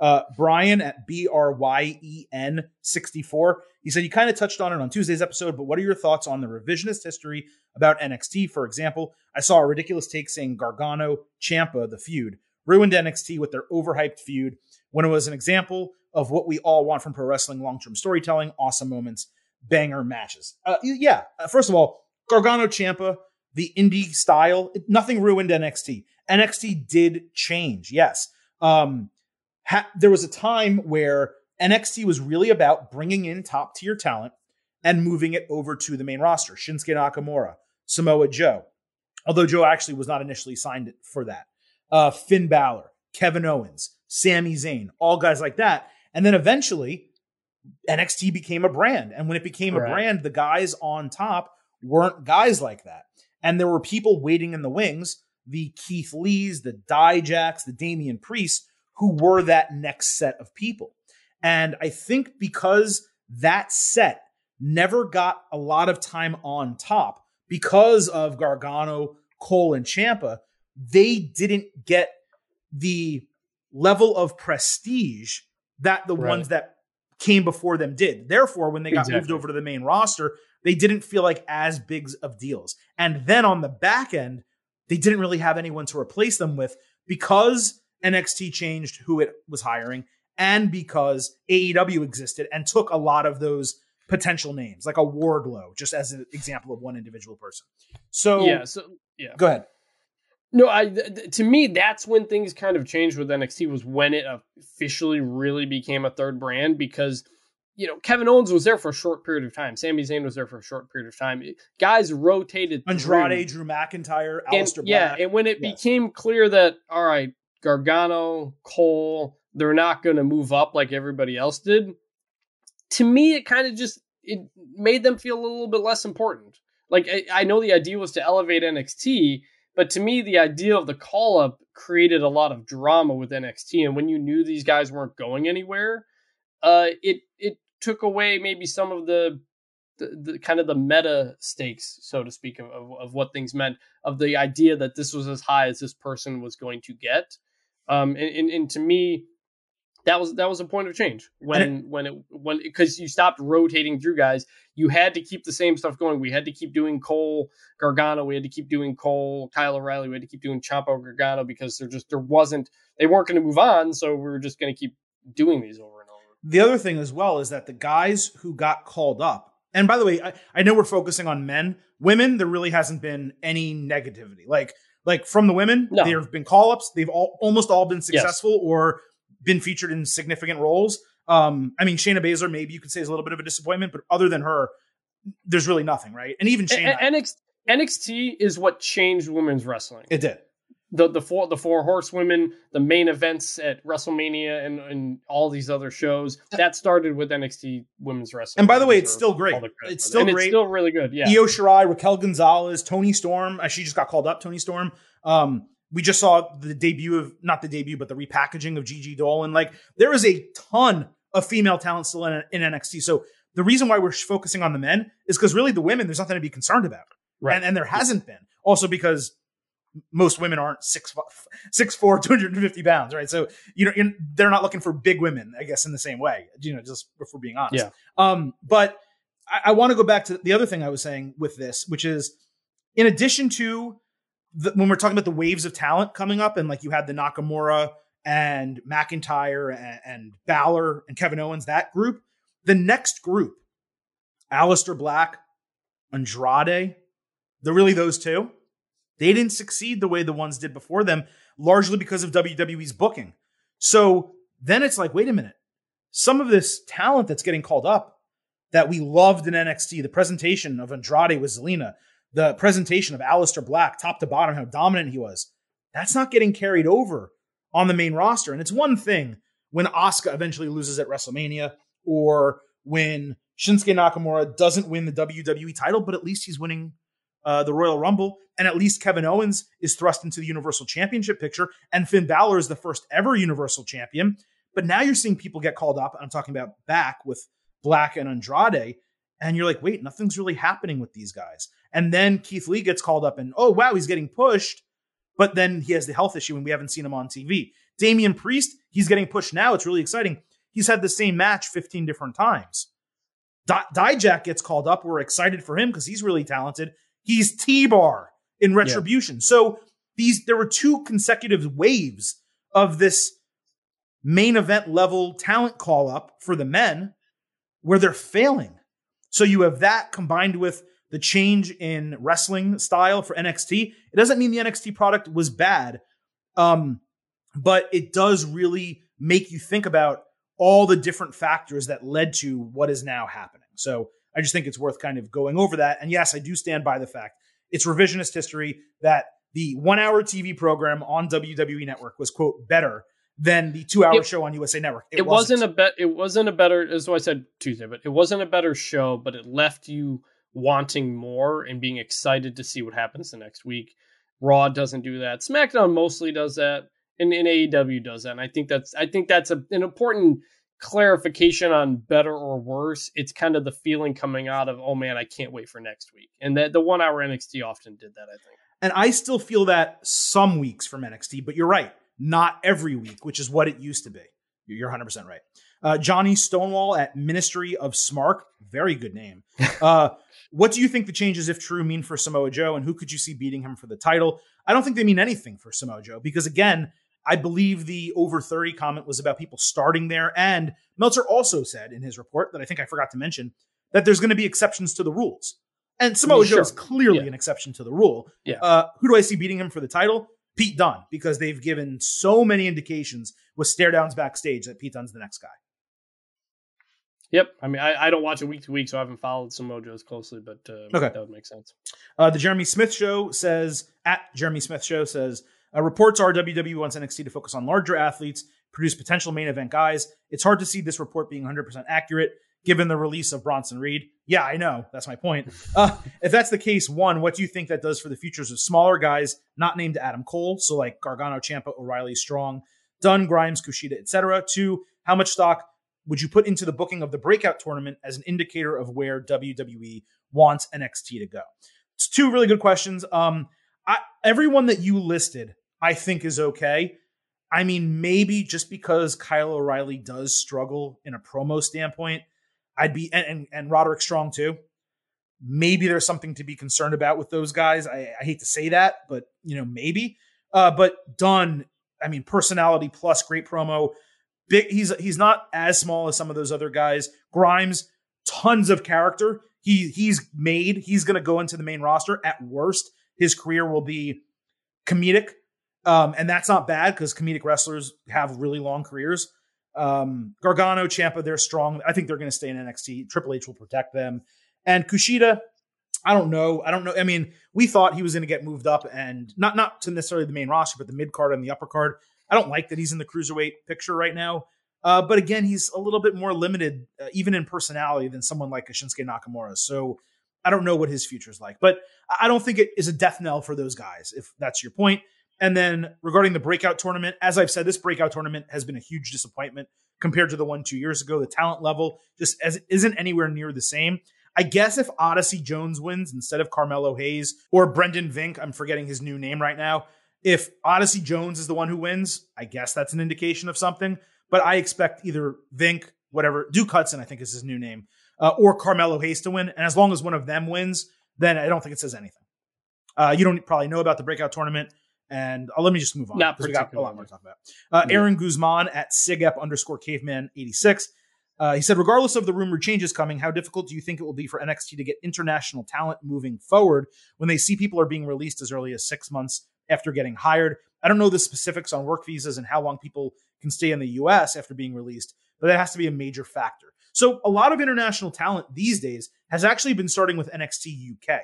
Uh, Brian at B R Y E N 64. He said, You kind of touched on it on Tuesday's episode, but what are your thoughts on the revisionist history about NXT? For example, I saw a ridiculous take saying Gargano, Ciampa, the feud, ruined NXT with their overhyped feud when it was an example of what we all want from pro wrestling long term storytelling, awesome moments, banger matches. Uh, yeah, uh, first of all, Gargano, Ciampa, the indie style, nothing ruined NXT. NXT did change, yes. Um, ha- there was a time where NXT was really about bringing in top tier talent and moving it over to the main roster. Shinsuke Nakamura, Samoa Joe, although Joe actually was not initially signed for that. Uh, Finn Balor, Kevin Owens, Sami Zayn, all guys like that. And then eventually, NXT became a brand. And when it became Right. a brand, the guys on top weren't guys like that. And there were people waiting in the wings, the Keith Lees, the Dijaks, the Damian Priests, who were that next set of people. And I think because that set never got a lot of time on top because of Gargano, Cole, and Ciampa, they didn't get the level of prestige that the Right. ones that came before them did. Therefore, when they got moved over to the main roster, they didn't feel like as big of deals. And then on the back end, they didn't really have anyone to replace them with because NXT changed who it was hiring and because AEW existed and took a lot of those potential names, like a Wardlow, just as an example of one individual person. So, yeah, so yeah. go ahead. No, I th- to me that's when things kind of changed with NXT was when it officially really became a third brand because you know Kevin Owens was there for a short period of time, Sami Zayn was there for a short period of time. Guys rotated through. Andrade, Drew McIntyre, and, yeah, and when it Yes. became clear that all right, Gargano, Cole, they're not going to move up like everybody else did. To me, it kind of just it made them feel a little bit less important. Like I, I know the idea was to elevate NXT, but to me, the idea of the call up created a lot of drama with NXT, and when you knew these guys weren't going anywhere, uh, it it took away maybe some of the the, the kind of the meta stakes, so to speak, of, of, of what things meant, of the idea that this was as high as this person was going to get. Um, and, and, and to me, that was that was a point of change when when it when because you stopped rotating through guys. You had to keep the same stuff going. We had to keep doing Cole Gargano. We had to keep doing Cole Kyle O'Reilly. We had to keep doing Ciampa Gargano because there just there wasn't they weren't going to move on. So we were just going to keep doing these over and over. the other thing as well is that the guys who got called up, and by the way, I, I know we're focusing on men. Women, there really hasn't been any negativity. Like, like from the women, No. there have been call ups. They've all almost all been successful or been featured in significant roles. Um, I mean, Shayna Baszler, maybe you could say is a little bit of a disappointment, but other than her, there's really nothing, right? And even Shayna, NXT, NXT is what changed women's wrestling. it did. the the four the four horsewomen, the main events at WrestleMania and, and all these other shows. That started with NXT Women's Wrestling. And by the way, it's still great. It's still and great. It's still really good. Yeah. Io Shirai, Raquel Gonzalez, Toni Storm. Uh, she just got called up. Toni Storm. Um, we just saw the debut of not the debut, but the repackaging of Gigi Dolin. Like there is a ton of female talent still in, in NXT. So the reason why we're focusing on the men is because really the women, there's nothing to be concerned about. Right. And, and there hasn't been. Also because most women aren't six six four, 250 pounds, right? So you know you're, they're not looking for big women, I guess, in the same way. You know, just if we're being honest. Yeah. Um, but I, I want to go back to the other thing I was saying with this, which is in addition to the, when we're talking about the waves of talent coming up, and like you had the Nakamura and McIntyre and, and Balor and Kevin Owens, that group, the next group, Aleister Black, Andrade, they're really those two. They didn't succeed the way the ones did before them, largely because of WWE's booking. So then it's like, wait a minute. Some of this talent that's getting called up that we loved in NXT, the presentation of Andrade with Zelina, the presentation of Aleister Black, top to bottom, how dominant he was, that's not getting carried over on the main roster. And it's one thing when Asuka eventually loses at WrestleMania or when Shinsuke Nakamura doesn't win the WWE title, but at least he's winning uh, the Royal Rumble. And at least Kevin Owens is thrust into the Universal Championship picture. And Finn Balor is the first ever Universal Champion. But now you're seeing people get called up. I'm talking about back with Black and Andrade. And you're like, wait, nothing's really happening with these guys. And then Keith Lee gets called up, and oh, wow, he's getting pushed. But then he has the health issue, and we haven't seen him on TV. Damian Priest, he's getting pushed now. It's really exciting. He's had the same match 15 different times. Di- Dijak gets called up. We're excited for him because he's really talented. He's T Bar in Retribution. Yeah. So these there were two consecutive waves of this main event level talent call up for the men where they're failing. So you have that combined with the change in wrestling style for NXT. It doesn't mean the NXT product was bad, um, but it does really make you think about all the different factors that led to what is now happening. So I just think it's worth kind of going over that. And yes, I do stand by the fact it's revisionist history that the one hour TV program on WWE Network was, quote, better than the two hour it, show on USA Network. It, it wasn't. wasn't. a bet. It wasn't a better. As I said Tuesday, but it wasn't a better show. But it left you wanting more and being excited to see what happens the next week. Raw doesn't do that. SmackDown mostly does that, and, and AEW does that. And I think that's. I think that's a, an important clarification on better or worse. It's kind of the feeling coming out of, oh man, I can't wait for next week. And that the one hour NXT often did that, I think. And I still feel that some weeks from NXT, but you're right not every week, which is what it used to be. You're 100% right. Uh, Johnny Stonewall at Ministry of Smark, very good name. Uh, what do you think the changes, if true, mean for Samoa Joe, and who could you see beating him for the title? I don't think they mean anything for Samoa Joe because, again, I believe the over 30 comment was about people starting there. And Meltzer also said in his report that I think I forgot to mention that there's going to be exceptions to the rules. And Samoa Joe is clearly yeah. an exception to the rule. Yeah. Uh, who do I see beating him for the title? Pete Dunne because they've given so many indications with stare downs backstage that Pete Dunne's the next guy. Yep. I mean, I, I don't watch it week to week, so I haven't followed Samoa Joe's closely, but uh, okay. that would make sense. Uh, the Jeremy Smith show says, at Jeremy Smith show says, uh, reports are WWE wants NXT to focus on larger athletes, produce potential main event guys. It's hard to see this report being 100% accurate given the release of Bronson Reed. Yeah, I know. That's my point. Uh, if that's the case, one, what do you think that does for the futures of smaller guys not named Adam Cole? So like Gargano, Ciampa, O'Reilly, Strong, Dunne, Grimes, Kushida, etc. Two, how much stock would you put into the booking of the breakout tournament as an indicator of where WWE wants NXT to go? It's two really good questions. Um, I, everyone that you listed, I think is okay. I mean, maybe just because Kyle O'Reilly does struggle in a promo standpoint, I'd be and, and, and Roderick Strong too. Maybe there's something to be concerned about with those guys. I, I hate to say that, but you know, maybe. Uh, but Dunne, I mean, personality plus great promo. Big, he's he's not as small as some of those other guys. Grimes, tons of character. He he's made. He's going to go into the main roster. At worst, his career will be comedic, um, and that's not bad because comedic wrestlers have really long careers. Um, Gargano, Ciampa, they're strong. I think they're going to stay in NXT. Triple H will protect them. And Kushida, I don't know. I don't know. I mean, we thought he was going to get moved up and not not to necessarily the main roster, but the mid card and the upper card. I don't like that he's in the cruiserweight picture right now. Uh, but again, he's a little bit more limited, uh, even in personality, than someone like Shinsuke Nakamura. So I don't know what his future is like. But I don't think it is a death knell for those guys, if that's your point. And then regarding the breakout tournament, as I've said, this breakout tournament has been a huge disappointment compared to the one two years ago. The talent level just as isn't anywhere near the same. I guess if Odyssey Jones wins instead of Carmelo Hayes or Brendan Vink, I'm forgetting his new name right now. If Odyssey Jones is the one who wins, I guess that's an indication of something. But I expect either Vink, whatever, Duke Hudson, I think is his new name, uh, or Carmelo Hayes to win. And as long as one of them wins, then I don't think it says anything. Uh, you don't probably know about the breakout tournament. And uh, let me just move on. Not because we got a lot more to talk about. Uh, Aaron Guzman at Sigep underscore caveman 86. Uh, he said, regardless of the rumored changes coming, how difficult do you think it will be for NXT to get international talent moving forward when they see people are being released as early as six months after getting hired? I don't know the specifics on work visas and how long people can stay in the US after being released, but that has to be a major factor. So a lot of international talent these days has actually been starting with NXT UK.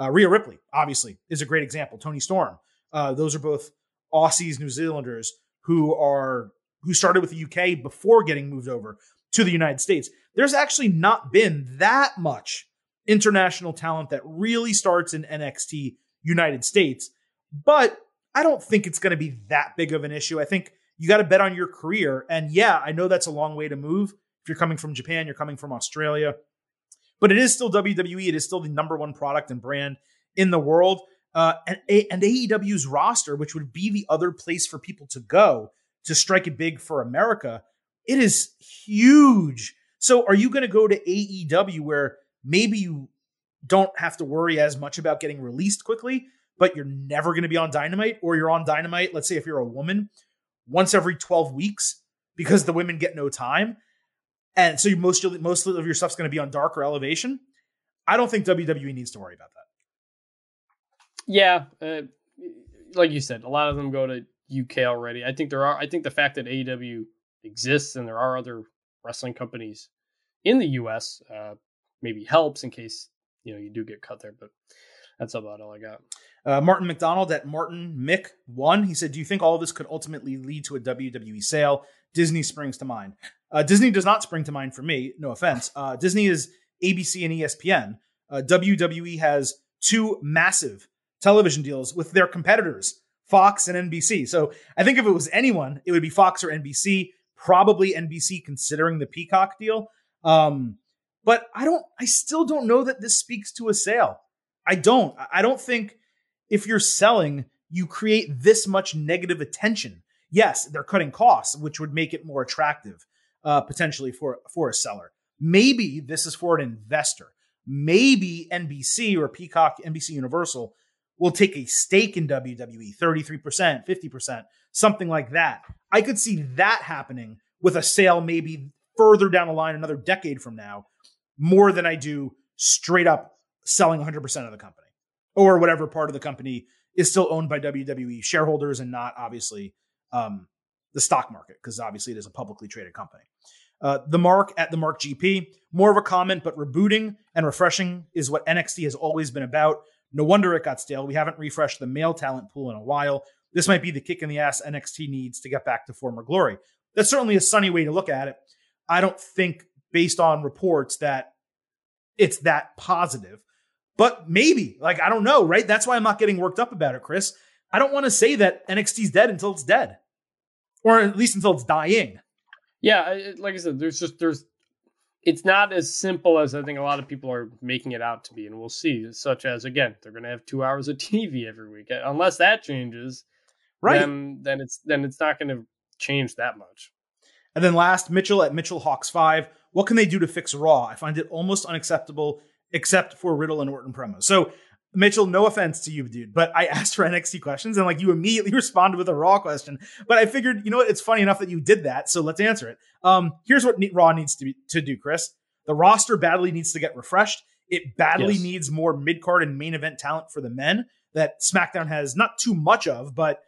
Uh, Rhea Ripley, obviously, is a great example. Toni Storm. Uh, those are both Aussies, New Zealanders who are who started with the UK before getting moved over to the United States. There's actually not been that much international talent that really starts in NXT United States, but I don't think it's going to be that big of an issue. I think you got to bet on your career. And yeah, I know that's a long way to move. If you're coming from Japan, you're coming from Australia, but it is still WWE. It is still the number one product and brand in the world. Uh, and, and AEW's roster, which would be the other place for people to go to strike it big for America, it is huge. So are you going to go to AEW where maybe you don't have to worry as much about getting released quickly, but you're never going to be on Dynamite, or you're on Dynamite, let's say if you're a woman, once every 12 weeks because the women get no time. And so you most, most of your stuff's going to be on dark or elevation. I don't think WWE needs to worry about that. Yeah, uh, like you said, a lot of them go to UK already. I think there are. I think the fact that AEW exists and there are other wrestling companies in the US uh, maybe helps in case you know you do get cut there. But that's about all I got. Uh, Martin McDonald at Martin Mick one. He said, "Do you think all of this could ultimately lead to a WWE sale?" Disney springs to mind. Uh, Disney does not spring to mind for me. No offense. Uh, Disney is ABC and ESPN. Uh, WWE has two massive television deals with their competitors, Fox and NBC. So I think if it was anyone, it would be Fox or NBC. Probably NBC, considering the Peacock deal. Um, but I don't. I still don't know that this speaks to a sale. I don't. I don't think if you're selling, you create this much negative attention. Yes, they're cutting costs, which would make it more attractive uh, potentially for for a seller. Maybe this is for an investor. Maybe NBC or Peacock, NBC Universal will take a stake in WWE, 33%, 50%, something like that. I could see that happening with a sale maybe further down the line, another decade from now, more than I do straight up selling 100% of the company or whatever part of the company is still owned by WWE shareholders and not obviously um, the stock market, because obviously it is a publicly traded company. Uh, the mark at the mark GP, more of a comment, but rebooting and refreshing is what NXT has always been about. No wonder it got stale. We haven't refreshed the male talent pool in a while. This might be the kick in the ass NXT needs to get back to former glory. That's certainly a sunny way to look at it. I don't think, based on reports, that it's that positive. But maybe, like, I don't know, right? That's why I'm not getting worked up about it, Chris. I don't want to say that NXT's dead until it's dead, or at least until it's dying. Yeah, like I said, there's just there's it's not as simple as I think a lot of people are making it out to be, and we'll see. Such as again, they're going to have two hours of TV every week. Uh, unless that changes, Right. Then, then it's then it's not going to change that much. And then last, Mitchell at Mitchell Hawks 5. What can they do to fix Raw? I find it almost unacceptable, except for Riddle and Orton promos. So, Mitchell, no offense to you, dude, but I asked for NXT questions and like you immediately responded with a Raw question. But I figured, you know what? It's funny enough that you did that. So let's answer it. Um, here's what Raw needs to, be, to do, Chris. The roster badly needs to get refreshed. It badly Yes. needs more mid card and main event talent for the men that SmackDown has not too much of, but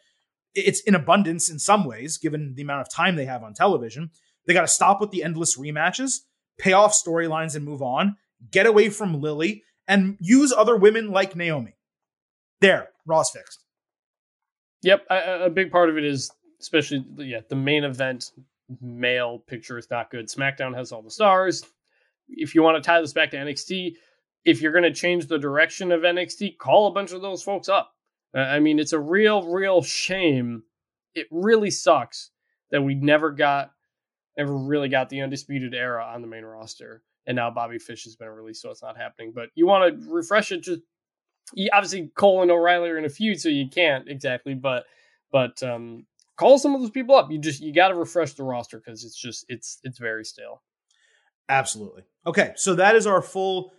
it's in abundance in some ways, given the amount of time they have on television. They got to stop with the endless rematches, pay off storylines and move on, get away from Lilly, and use other women like Naomi. There, Raw's fixed. Yep, a, a big part of it is especially yeah the main event male picture is not good. SmackDown has all the stars. If you want to tie this back to NXT, if you're going to change the direction of NXT, call a bunch of those folks up. I mean, it's a real, real shame. It really sucks that we never got, never really got the undisputed era on the main roster, and now Bobby Fish has been released, so it's not happening. But you want to refresh it, just obviously Cole and O'Reilly are in a feud, so you can't exactly, but but um, call some of those people up. You just you got to refresh the roster because it's just it's it's very stale. Absolutely. Okay, so that is our full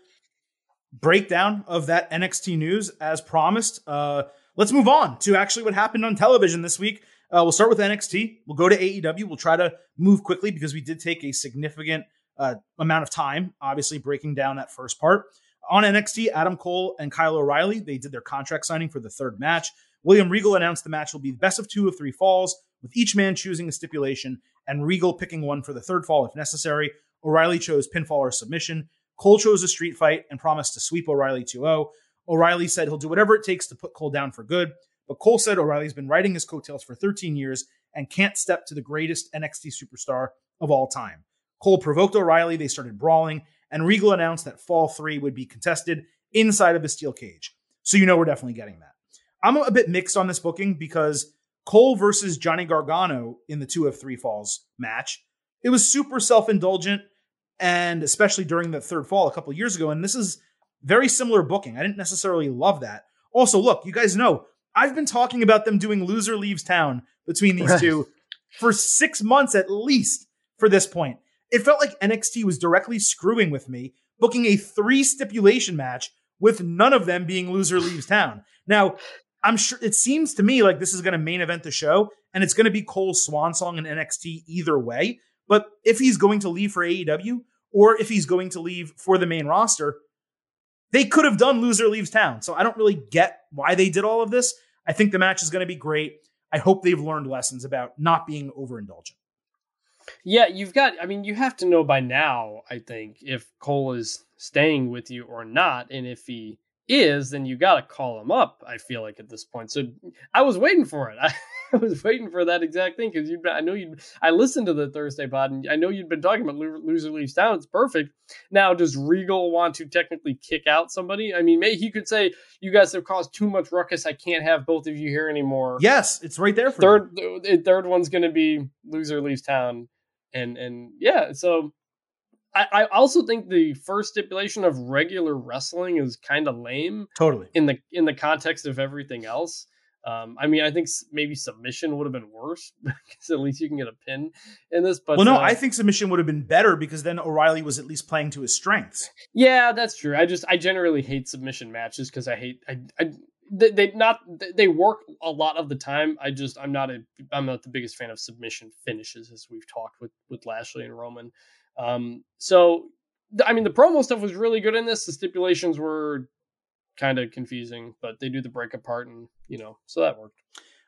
breakdown of that NXT news as promised. Uh, let's move on to actually what happened on television this week. Uh, we'll start with NXT. We'll go to AEW. We'll try to move quickly because we did take a significant uh, amount of time, obviously breaking down that first part. On NXT, Adam Cole and Kyle O'Reilly, they did their contract signing for the third match. William Regal announced the match will be the best of two of three falls, with each man choosing a stipulation and Regal picking one for the third fall if necessary. O'Reilly chose pinfall or submission. Cole chose a street fight and promised to sweep O'Reilly 2 0. O'Reilly said he'll do whatever it takes to put Cole down for good, but Cole said O'Reilly's been riding his coattails for 13 years and can't step to the greatest NXT superstar of all time. Cole provoked O'Reilly, they started brawling, and Regal announced that Fall 3 would be contested inside of a steel cage. So you know we're definitely getting that. I'm a bit mixed on this booking because Cole versus Johnny Gargano in the two of three falls match, it was super self indulgent, and especially during the third fall a couple years ago. And this is very similar booking. I didn't necessarily love that. Also, look, you guys know I've been talking about them doing loser leaves town between these two for six months at least for this point. It felt like NXT was directly screwing with me, booking a three stipulation match with none of them being loser leaves town. Now, I'm sure it seems to me like this is going to main event the show and it's going to be Cole's swan song in NXT either way. But if he's going to leave for AEW or if he's going to leave for the main roster, they could have done loser leaves town. So I don't really get why they did all of this. I think the match is going to be great. I hope they've learned lessons about not being overindulgent. Yeah, you've got, I mean, you have to know by now, I think, if Cole is staying with you or not. And if he is, then you got to call him up. I feel like at this point. So I was waiting for it. I, I was waiting for that exact thing because you. I know you. I listened to the Thursday pod, and I know you'd been talking about loser leaves town. It's perfect. Now, does Regal want to technically kick out somebody? I mean, maybe he could say, "You guys have caused too much ruckus. I can't have both of you here anymore." Yes, it's right there. third, the third one's going to be loser leaves town, and and yeah, so I, I also think the first stipulation of regular wrestling is kind of lame. Totally. In the in the context of everything else. Um, I mean, I think maybe submission would have been worse because at least you can get a pin in this. But well, no, uh, I think submission would have been better because then O'Reilly was at least playing to his strengths. Yeah, that's true. I just I generally hate submission matches because I hate I, I they, not they work a lot of the time. I just I'm not a I'm not the biggest fan of submission finishes as we've talked with with Lashley and Roman. Um, so, I mean, the promo stuff was really good in this. The stipulations were kind of confusing, but they do the break apart, and you know, so that worked.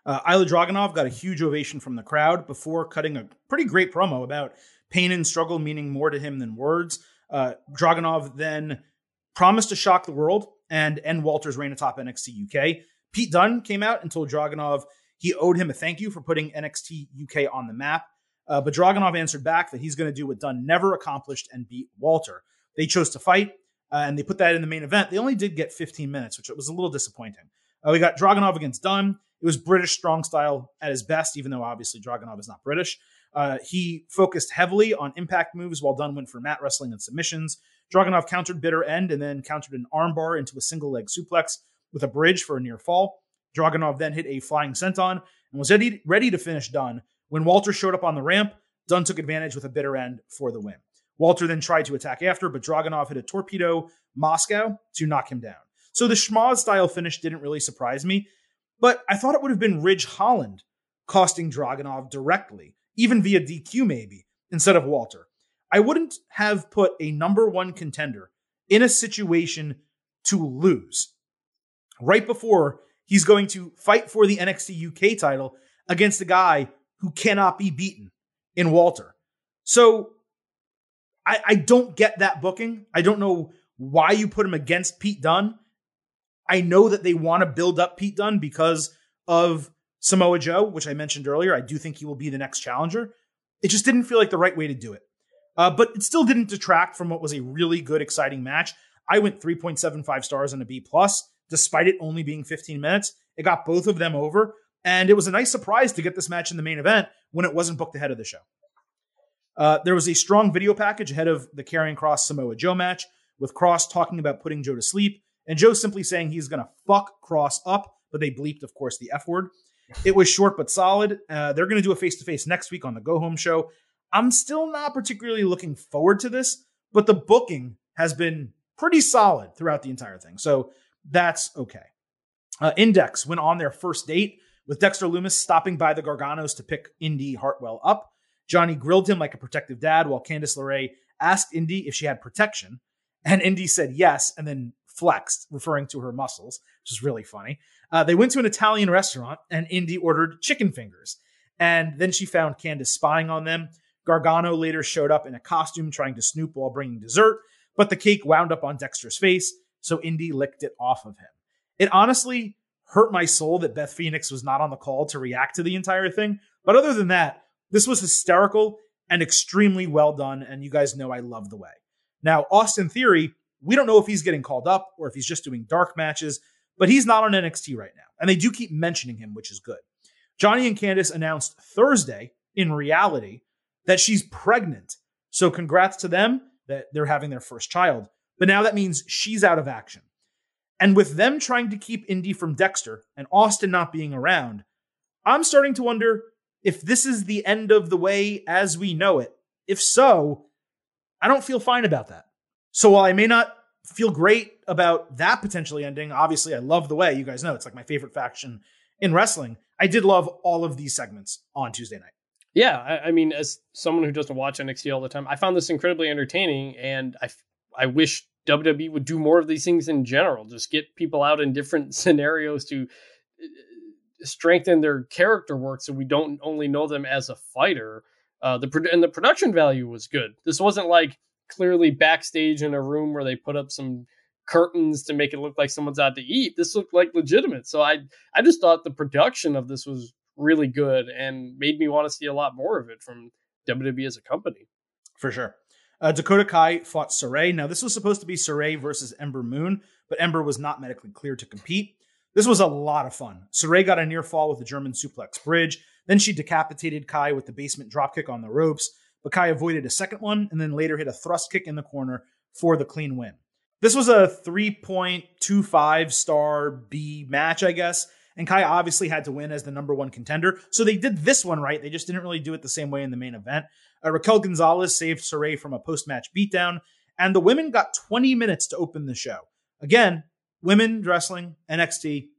Uh, Ilja Dragunov got a huge ovation from the crowd before cutting a pretty great promo about pain and struggle meaning more to him than words. Uh, Dragunov then promised to shock the world and end Walter's reign atop NXT UK. Pete Dunne came out and told Dragunov he owed him a thank you for putting NXT UK on the map. Uh, but Dragunov answered back that he's going to do what Dunne never accomplished and beat Walter. They chose to fight, uh, and they put that in the main event. They only did get 15 minutes, which was a little disappointing. Uh, we got Dragunov against Dunne. It was British strong style at his best, even though obviously Dragunov is not British. Uh, he focused heavily on impact moves while Dunne went for mat wrestling and submissions. Dragunov countered bitter end and then countered an armbar into a single leg suplex with a bridge for a near fall. Dragunov then hit a flying senton and was ready, ready to finish Dunne. when Walter showed up on the ramp, Dunne took advantage with a bitter end for the win. Walter then tried to attack after, but Dragunov hit a torpedo Moscow to knock him down. So the schmaz style finish didn't really surprise me, but I thought it would have been Ridge Holland costing Dragunov directly, even via DQ maybe, instead of Walter. I wouldn't have put a number one contender in a situation to lose right before he's going to fight for the NXT UK title against a guy who cannot be beaten in Walter. So I, I don't get that booking. I don't know why you put him against Pete Dunne. I know that they want to build up Pete Dunne because of Samoa Joe, which I mentioned earlier. I do think he will be the next challenger. It just didn't feel like the right way to do it. Uh, but it still didn't detract from what was a really good, exciting match. I went 3.75 stars and a B plus, despite it only being 15 minutes. It got both of them over, and it was a nice surprise to get this match in the main event when it wasn't booked ahead of the show. Uh, there was a strong video package ahead of the Karrion Kross Samoa Joe match, with Kross talking about putting Joe to sleep, and Joe simply saying he's going to fuck Kross up, but they bleeped, of course, the F word. It was short but solid. Uh, they're going to do a face to face next week on the Go Home show. I'm still not particularly looking forward to this, but the booking has been pretty solid throughout the entire thing. So that's okay. Uh, Index went on their first date with Dexter Lumis stopping by the Garganos to pick Indi Hartwell up. Johnny grilled him like a protective dad while Candice LeRae asked Indi if she had protection. And Indi said yes and then flexed, referring to her muscles, which is really funny. Uh, they went to an Italian restaurant and Indi ordered chicken fingers. And then she found Candice spying on them. Gargano later showed up in a costume trying to snoop while bringing dessert, but the cake wound up on Dexter's face, so Indi licked it off of him. It honestly hurt my soul that Beth Phoenix was not on the call to react to the entire thing. But other than that, this was hysterical and extremely well done. And you guys know I love the way. Now, Austin Theory, we don't know if he's getting called up or if he's just doing dark matches, but he's not on NXT right now. And they do keep mentioning him, which is good. Johnny and Candice announced Thursday, in reality, that she's pregnant. So congrats to them that they're having their first child. But now that means she's out of action. And with them trying to keep Indi from Dexter and Austin not being around, I'm starting to wonder if this is the end of the way as we know it. If so, I don't feel fine about that. So while I may not feel great about that potentially ending, obviously I love the way. You guys know it's like my favorite faction in wrestling. I did love all of these segments on Tuesday night. Yeah, I, I, mean, as someone who doesn't watch NXT all the time, I found this incredibly entertaining, and I, I wish WWE would do more of these things in general. Just get people out in different scenarios to uh, strengthen their character work, so we don't only know them as a fighter. Uh, the and the production value was good. This wasn't like clearly backstage in a room where they put up some curtains to make it look like someone's out to eat. This looked like legitimate. So I I just thought the production of this was really good and made me want to see a lot more of it from WWE as a company. For sure. Uh, Dakota Kai fought Sarray. Now, this was supposed to be Sarray versus Ember Moon, but Ember was not medically cleared to compete. This was a lot of fun. Sarray got a near fall with a German suplex bridge. Then she decapitated Kai with the basement dropkick on the ropes, but Kai avoided a second one and then later hit a thrust kick in the corner for the clean win. This was a 3.25 star B match, I guess. And Kai obviously had to win as the number one contender. So they did this one right. They just didn't really do it the same way in the main event. Uh, Raquel Gonzalez saved Sarray from a post match beatdown, and the women got 20 minutes to open the show. Again, women wrestling, NXT,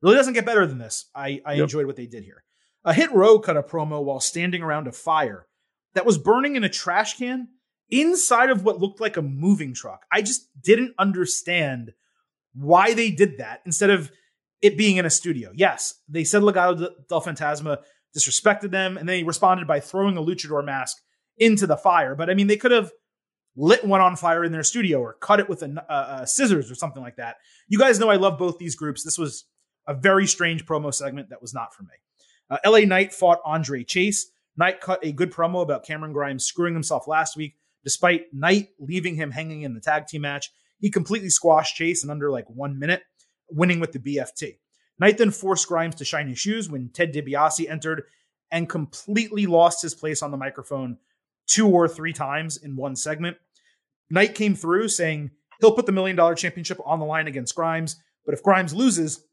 really doesn't get better than this. I, I yep. enjoyed what they did here. A Hit Row cut a promo while standing around a fire that was burning in a trash can inside of what looked like a moving truck. I just didn't understand why they did that instead of it being in a studio. Yes, they said Legado del Fantasma disrespected them, and they responded by throwing a luchador mask into the fire. But I mean, they could have lit one on fire in their studio or cut it with a, uh, scissors or something like that. You guys know I love both these groups. This was a very strange promo segment that was not for me. Uh, LA Knight fought Andre Chase. Knight cut a good promo about Cameron Grimes screwing himself last week, despite Knight leaving him hanging in the tag team match. He completely squashed Chase in under like one minute winning with the BFT. Knight then forced Grimes to shine his shoes when Ted DiBiase entered and completely lost his place on the microphone two or three times in one segment. Knight came through saying he'll put the million dollar championship on the line against Grimes, but if Grimes loses,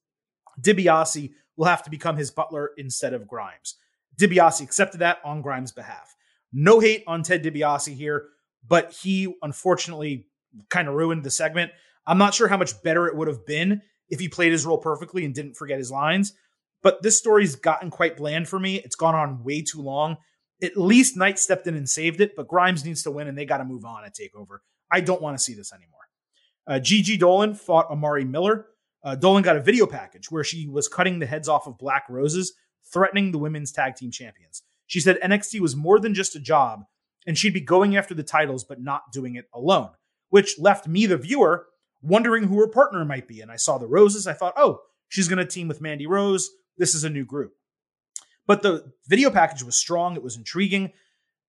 DiBiase will have to become his butler instead of Grimes. DiBiase accepted that on Grimes' behalf. No hate on Ted DiBiase here, but he unfortunately kind of ruined the segment. I'm not sure how much better it would have been if he played his role perfectly and didn't forget his lines. But this story's gotten quite bland for me. It's gone on way too long. At least Knight stepped in and saved it, but Grimes needs to win and they got to move on at TakeOver. I don't want to see this anymore. Uh, Gigi Dolin fought Amari Miller. Uh, Dolin got a video package where she was cutting the heads off of Black Roses, threatening the women's tag team champions. She said NXT was more than just a job, and she'd be going after the titles, but not doing it alone. which left me, the viewer, wondering who her partner might be. And I saw the roses. I thought, oh, she's going to team with Mandy Rose. This is a new group. But the video package was strong, it was intriguing.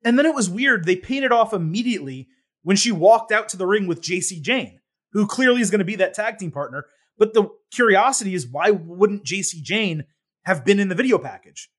And then it was weird. They it off immediately when she walked out to the ring with Jacy Jayne, who clearly is going to be that tag team partner. But the curiosity is why wouldn't Jacy Jayne have been in the video package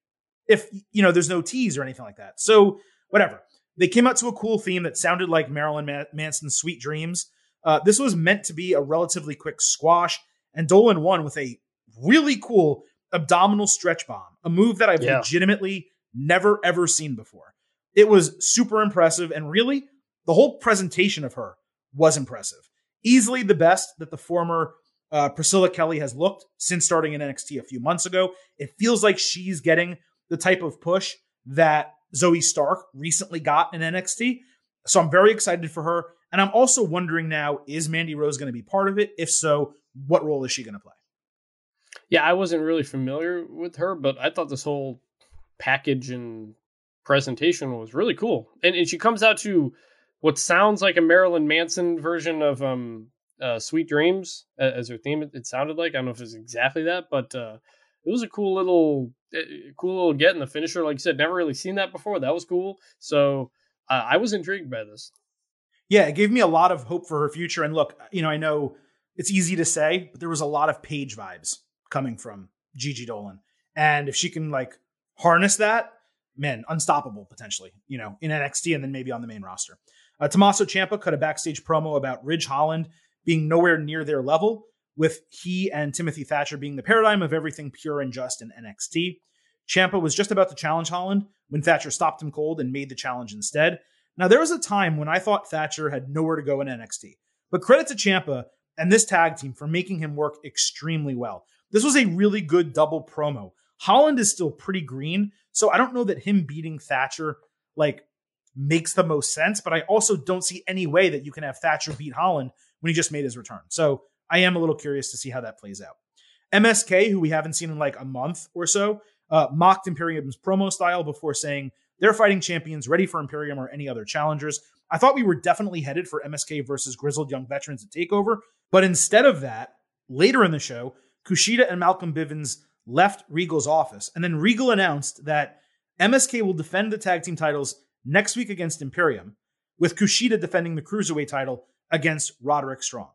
if, you know, there's no tease or anything like that? So, whatever. They came out to a cool theme that sounded like Marilyn Manson's Sweet Dreams. Uh, this was meant to be a relatively quick squash, and Dolin won with a really cool abdominal stretch bomb, a move that I've yeah. legitimately never ever seen before. It was super impressive, and really, the whole presentation of her was impressive. Easily the best that the former uh, Priscilla Kelly has looked since starting in NXT a few months ago. It feels like she's getting the type of push that Zoey Stark recently got in NXT. So I'm very excited for her. And I'm also wondering now is Mandy Rose going to be part of it? If so, what role is she going to play? Yeah, I wasn't really familiar with her, but I thought this whole package and presentation was really cool. And, and she comes out to what sounds like a Marilyn Manson version of um uh, Sweet Dreams as her theme. It, sounded like I don't know if it's exactly that, but uh, it was a cool little uh, cool little get in the finisher. Like you said, never really seen that before. That was cool. So uh, I was intrigued by this. Yeah, it gave me a lot of hope for her future. And look, you know, I know it's easy to say, but there was a lot of Paige vibes coming from Gigi Dolin. And if she can like harness that, man, unstoppable potentially, you know, in NXT and then maybe on the main roster. Uh, Tommaso Ciampa cut a backstage promo about Ridge Holland being nowhere near their level, with he and Timothy Thatcher being the paradigm of everything pure and just in NXT. Ciampa was just about to challenge Holland when Thatcher stopped him cold and made the challenge instead. Now, there was a time when I thought Thatcher had nowhere to go in NXT, but credit to Ciampa and this tag team for making him work extremely well. This was a really good double promo. Holland is still pretty green, so I don't know that him beating Thatcher like makes the most sense, but I also don't see any way that you can have Thatcher beat Holland when he just made his return. So I am a little curious to see how that plays out. MSK, who we haven't seen in like a month or so, uh, mocked Imperium's promo style before saying they're fighting champions ready for Imperium or any other challengers. I thought we were definitely headed for MSK versus grizzled young veterans at TakeOver, but instead of that, later in the show, Kushida and Malcolm Bivens left Regal's office, and then Regal announced that MSK will defend the tag team titles next week against Imperium, with Kushida defending the Cruiserweight title against Roderick Strong.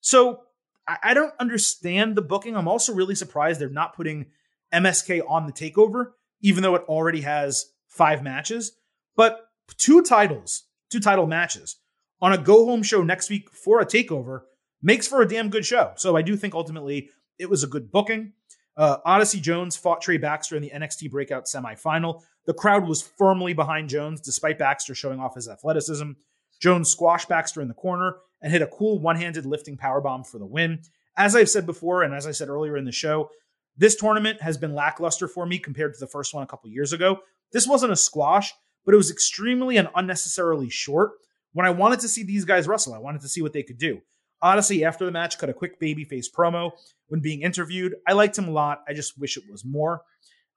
So I, don't understand the booking. I'm also really surprised they're not putting MSK on the takeover, even though it already has five matches. But two titles, two title matches on a go home show next week for a takeover makes for a damn good show. So I do think ultimately it was a good booking. Uh, Odyssey Jones fought Trey Baxter in the NXT Breakout semifinal. The crowd was firmly behind Jones, despite Baxter showing off his athleticism. Jones squashed Baxter in the corner and hit a cool one handed lifting powerbomb for the win. As I've said before, and as I said earlier in the show, this tournament has been lackluster for me compared to the first one a couple years ago. This wasn't a squash, but it was extremely and unnecessarily short. When I wanted to see these guys wrestle, I wanted to see what they could do. Odyssey, after the match, cut a quick babyface promo when being interviewed. I liked him a lot. I just wish it was more.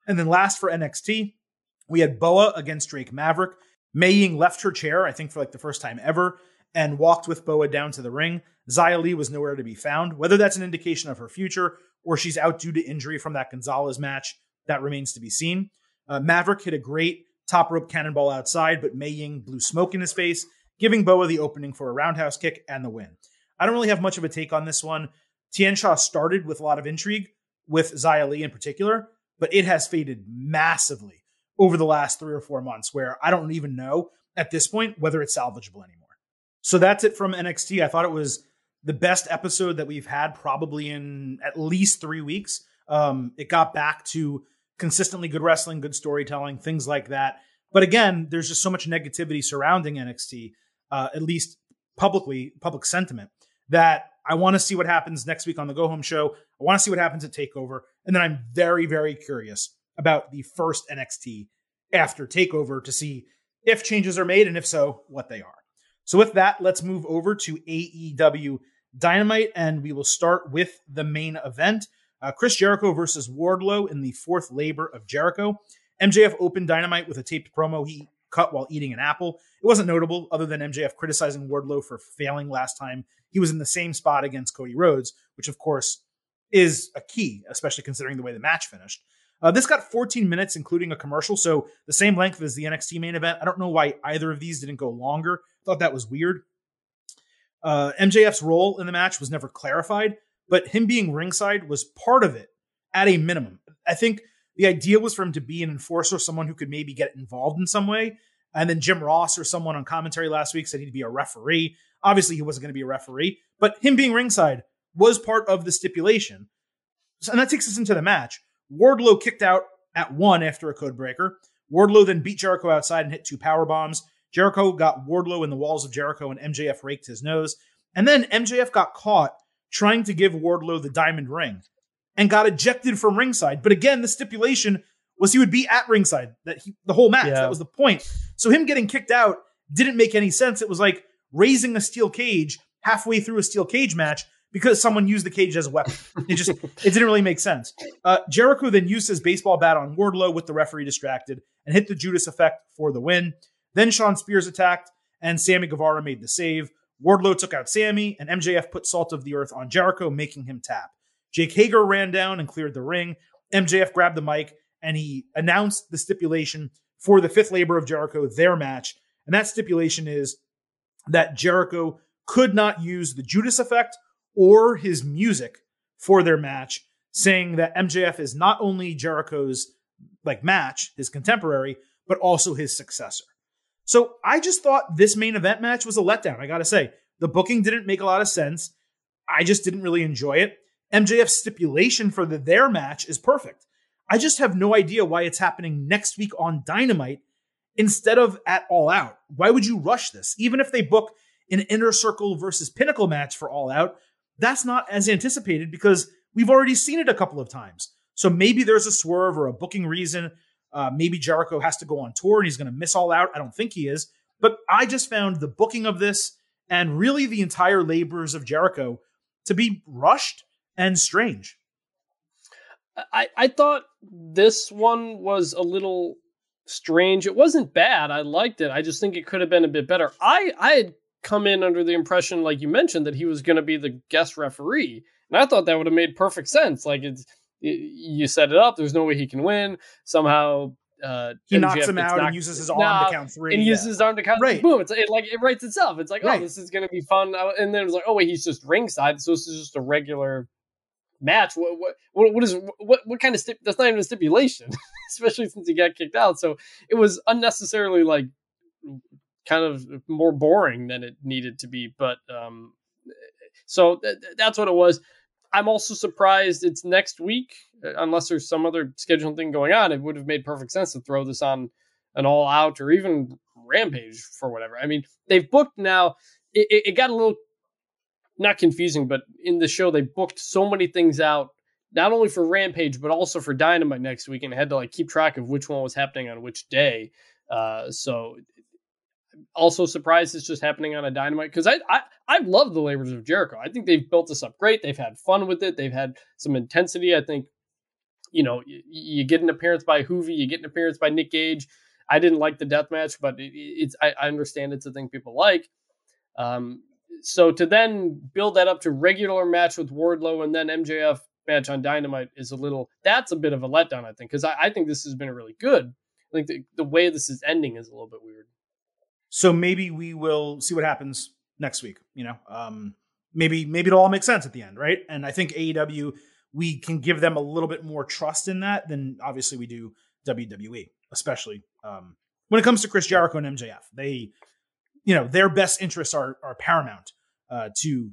And then last for NXT, we had Boa against Drake Maverick. Mei Ying left her chair, I think for like the first time ever, and walked with Boa down to the ring. Xia Li was nowhere to be found. Whether that's an indication of her future or she's out due to injury from that Gonzalez match, that remains to be seen. Uh, Maverick hit a great top rope cannonball outside, but Mei Ying blew smoke in his face, giving Boa the opening for a roundhouse kick and the win. I don't really have much of a take on this one. Tian Sha started with a lot of intrigue with Xia Li in particular, but it has faded massively over the last three or four months where I don't even know at this point whether it's salvageable anymore. So that's it from NXT. I thought it was the best episode that we've had probably in at least three weeks. Um, it got back to consistently good wrestling, good storytelling, things like that. But again, there's just so much negativity surrounding NXT, uh, at least publicly, public sentiment, that I want to see what happens next week on the Go Home show. I want to see what happens at Takeover. And then I'm very, very curious about the first NXT after Takeover to see if changes are made and if so, what they are. So, with that, let's move over to AEW Dynamite, and we will start with the main event uh, Chris Jericho versus Wardlow in the fourth labor of Jericho. MJF opened Dynamite with a taped promo. He cut while eating an apple. It wasn't notable other than MJF criticizing Wardlow for failing last time he was in the same spot against Cody Rhodes, which of course is a key, especially considering the way the match finished. Uh, this got 14 minutes, including a commercial, so the same length as the NXT main event. I don't know why either of these didn't go longer. Thought that was weird. Uh, MJF's role in the match was never clarified, but him being ringside was part of it at a minimum. I think the idea was for him to be an enforcer, someone who could maybe get involved in some way. And then Jim Ross or someone on commentary last week said he'd be a referee. Obviously, he wasn't going to be a referee, but him being ringside was part of the stipulation. And that takes us into the match. Wardlow kicked out at one after a code breaker. Wardlow then beat Jericho outside and hit two power bombs. Jericho got Wardlow in the walls of Jericho, and MJF raked his nose. And then MJF got caught trying to give Wardlow the diamond ring and got ejected from ringside. But again, the stipulation was he would be at ringside that he, the whole match. Yeah. That was the point. So him getting kicked out didn't make any sense. It was like raising a steel cage halfway through a steel cage match because someone used the cage as a weapon. It just it didn't really make sense. Uh, Jericho then used his baseball bat on Wardlow with the referee distracted and hit the Judas effect for the win. Then Shawn Spears attacked and Sammy Guevara made the save. Wardlow took out Sammy and MJF put Salt of the Earth on Jericho, making him tap. Jake Hager ran down and cleared the ring. MJF grabbed the mic and he announced the stipulation for the fifth labor of Jericho, their match. And that stipulation is that Jericho could not use the Judas effect or his music for their match, saying that MJF is not only Jericho's like match, his contemporary, but also his successor. So I just thought this main event match was a letdown. I gotta say, the booking didn't make a lot of sense. I just didn't really enjoy it. MJF's stipulation for the their match is perfect. I just have no idea why it's happening next week on Dynamite instead of at All Out. Why would you rush this? Even if they book an inner circle versus pinnacle match for All Out, that's not as anticipated because we've already seen it a couple of times. So maybe there's a swerve or a booking reason. Uh, maybe Jericho has to go on tour and he's going to miss All Out. I don't think he is. But I just found the booking of this and really the entire labors of Jericho to be rushed and strange. I, I thought this one was a little strange. It wasn't bad. I liked it. I just think it could have been a bit better. I, I had come in under the impression, like you mentioned, that he was going to be the guest referee. And I thought that would have made perfect sense. Like it's, you set it up. There's no way he can win. Somehow uh, he MJF knocks him out knocked, and uses his arm nah, to count three. And uses his arm to count right. Boom! It's it, like it writes itself. It's like, oh, right. oh, this is going to be fun. And then it's like, oh wait, he's just ringside, so this is just a regular match. What what what is what what kind of stip? That's not even a stipulation, especially since he got kicked out. So it was unnecessarily like kind of more boring than it needed to be. But um, so th- that's what it was. I'm also surprised it's next week, uh, unless there's some other scheduling thing going on. It would have made perfect sense to throw this on an all out or even rampage for whatever. I mean, they've booked now. It, it got a little not confusing, but in the show they booked so many things out, not only for Rampage but also for Dynamite next week, and had to like keep track of which one was happening on which day. Uh, so also surprised it's just happening on a Dynamite because I, I I love the labors of Jericho. I think they've built this up great. They've had fun with it. They've had some intensity. I think you know you, you get an appearance by Juvi, you get an appearance by Nick Gage. I didn't like the death match, but it, it's I, I, understand it's a thing people like. Um, so to then build that up to regular match with Wardlow and then MJF match on Dynamite is a little that's a bit of a letdown, I think, because I, I, think this has been really good. I think the, the way this is ending is a little bit weird. So maybe we will see what happens next week. You know, um, maybe maybe it'll all make sense at the end, right? And I think AEW we can give them a little bit more trust in that than obviously we do WWE, especially um, when it comes to Chris Jericho and MJF. They you know their best interests are are paramount uh, to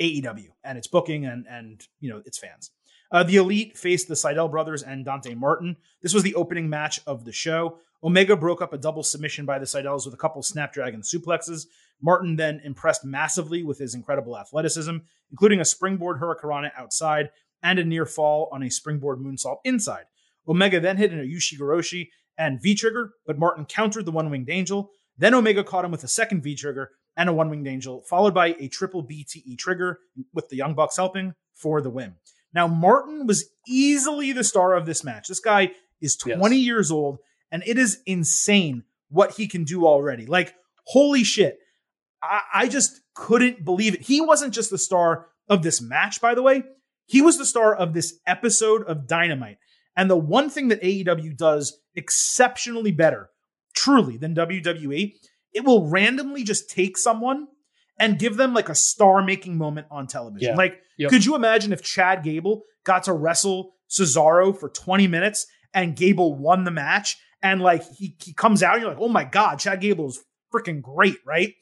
AEW and its booking and and you know its fans. Uh, the Elite faced the Sydal brothers and Dante Martin. This was the opening match of the show. Omega broke up a double submission by the Sydals with a couple Snapdragon suplexes. Martin then impressed massively with his incredible athleticism, including a springboard hurricanrana outside and a near fall on a springboard moonsault inside. Omega then hit an Ushigoroshi and V trigger, but Martin countered the one winged angel. Then Omega caught him with a second V trigger and a one winged angel, followed by a triple BTE trigger with the Young Bucks helping for the win. Now, Martin was easily the star of this match. This guy is 20 yes. years old, and it is insane what he can do already. Like, holy shit. I, I just couldn't believe it. He wasn't just the star of this match, by the way. He was the star of this episode of Dynamite. And the one thing that AEW does exceptionally better, truly, than WWE, it will randomly just take someone and give them like a star making moment on television. Yeah. Like, Yep. could you imagine if Chad Gable got to wrestle Cesaro for 20 minutes and Gable won the match and like he, he comes out and you're like, oh my God, Chad Gable is freaking great, right?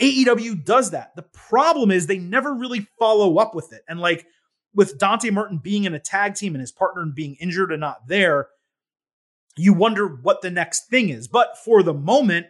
AEW does that. The problem is they never really follow up with it. And like with Dante Martin being in a tag team and his partner being injured and not there, you wonder what the next thing is. But for the moment,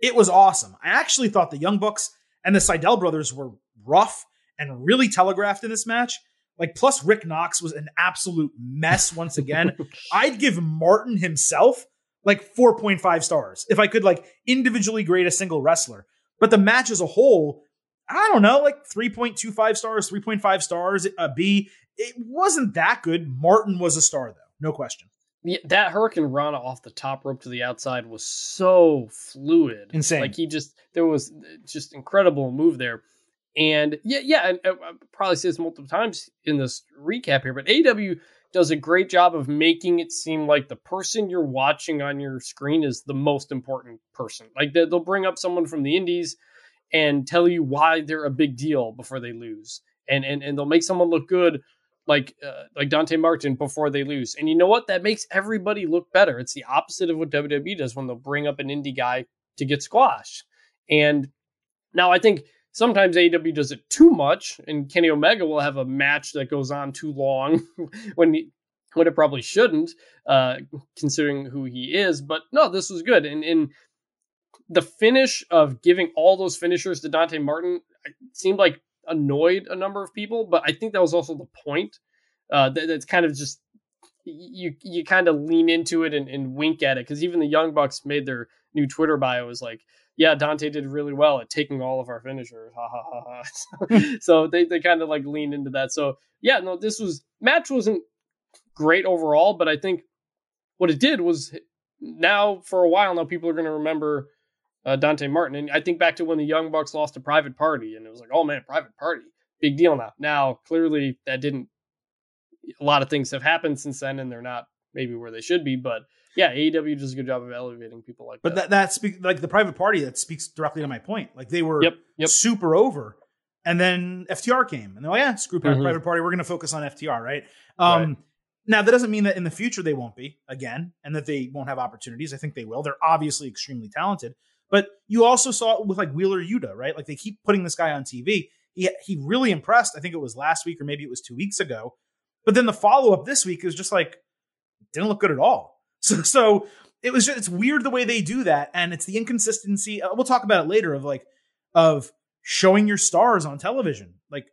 it was awesome. I actually thought the Young Bucks and the Sydal brothers were rough and really telegraphed in this match. Like, plus Rick Knox was an absolute mess once again. Oh, I'd give Martin himself like 4.5 stars if I could like individually grade a single wrestler. But the match as a whole, I don't know, like 3.25 stars, 3.5 stars, a B. It wasn't that good. Martin was a star though, no question. Yeah, that hurricanrana off the top rope to the outside was so fluid, Insane. Like he just there was just incredible move there, and yeah, yeah, and uh, I probably say this multiple times in this recap here, but AW does a great job of making it seem like the person you're watching on your screen is the most important person. Like they- they'll bring up someone from the Indies and tell you why they're a big deal before they lose, and and and they'll make someone look good like uh, like Dante Martin before they lose. And you know what? That makes everybody look better. It's the opposite of what WWE does when they'll bring up an indie guy to get squashed. And now I think sometimes AEW does it too much, and Kenny Omega will have a match that goes on too long when he, when it probably shouldn't, uh, considering who he is. But no, this was good. And and the finish of giving all those finishers to Dante Martin seemed like annoyed a number of people, but I think that was also the point. Uh, that, that's kind of just you you kind of lean into it and, and wink at it because even the Young Bucks made their new Twitter bio was like, "Yeah, Dante did really well at taking all of our finishers." Ha ha ha ha. so they they kind of like leaned into that. So yeah, no, this was match wasn't great overall, but I think what it did was now for a while now people are going to remember uh, Dante Martin. And I think back to when the Young Bucks lost to Private Party, and it was like, oh man, Private Party, big deal now. Now, clearly, that didn't. A lot of things have happened since then, and they're not maybe where they should be. But yeah, AEW does a good job of elevating people like But that. that that speaks like the private party that speaks directly to my point. Like they were Yep, yep. super over. And then FTR came and they're like, yeah, screw private, Mhm. private party. We're gonna focus on FTR, right? Um Right. now that doesn't mean that in the future they won't be again and that they won't have opportunities. I think they will. They're obviously extremely talented. But you also saw it with like Wheeler Yuta, right? Like they keep putting this guy on TV. He he really impressed. I think it was last week or maybe it was two weeks ago. But then the follow up this week is just like didn't look good at all. So so it was just it's weird the way they do that, and it's the inconsistency. uh, We'll talk about it later of like of showing your stars on television. Like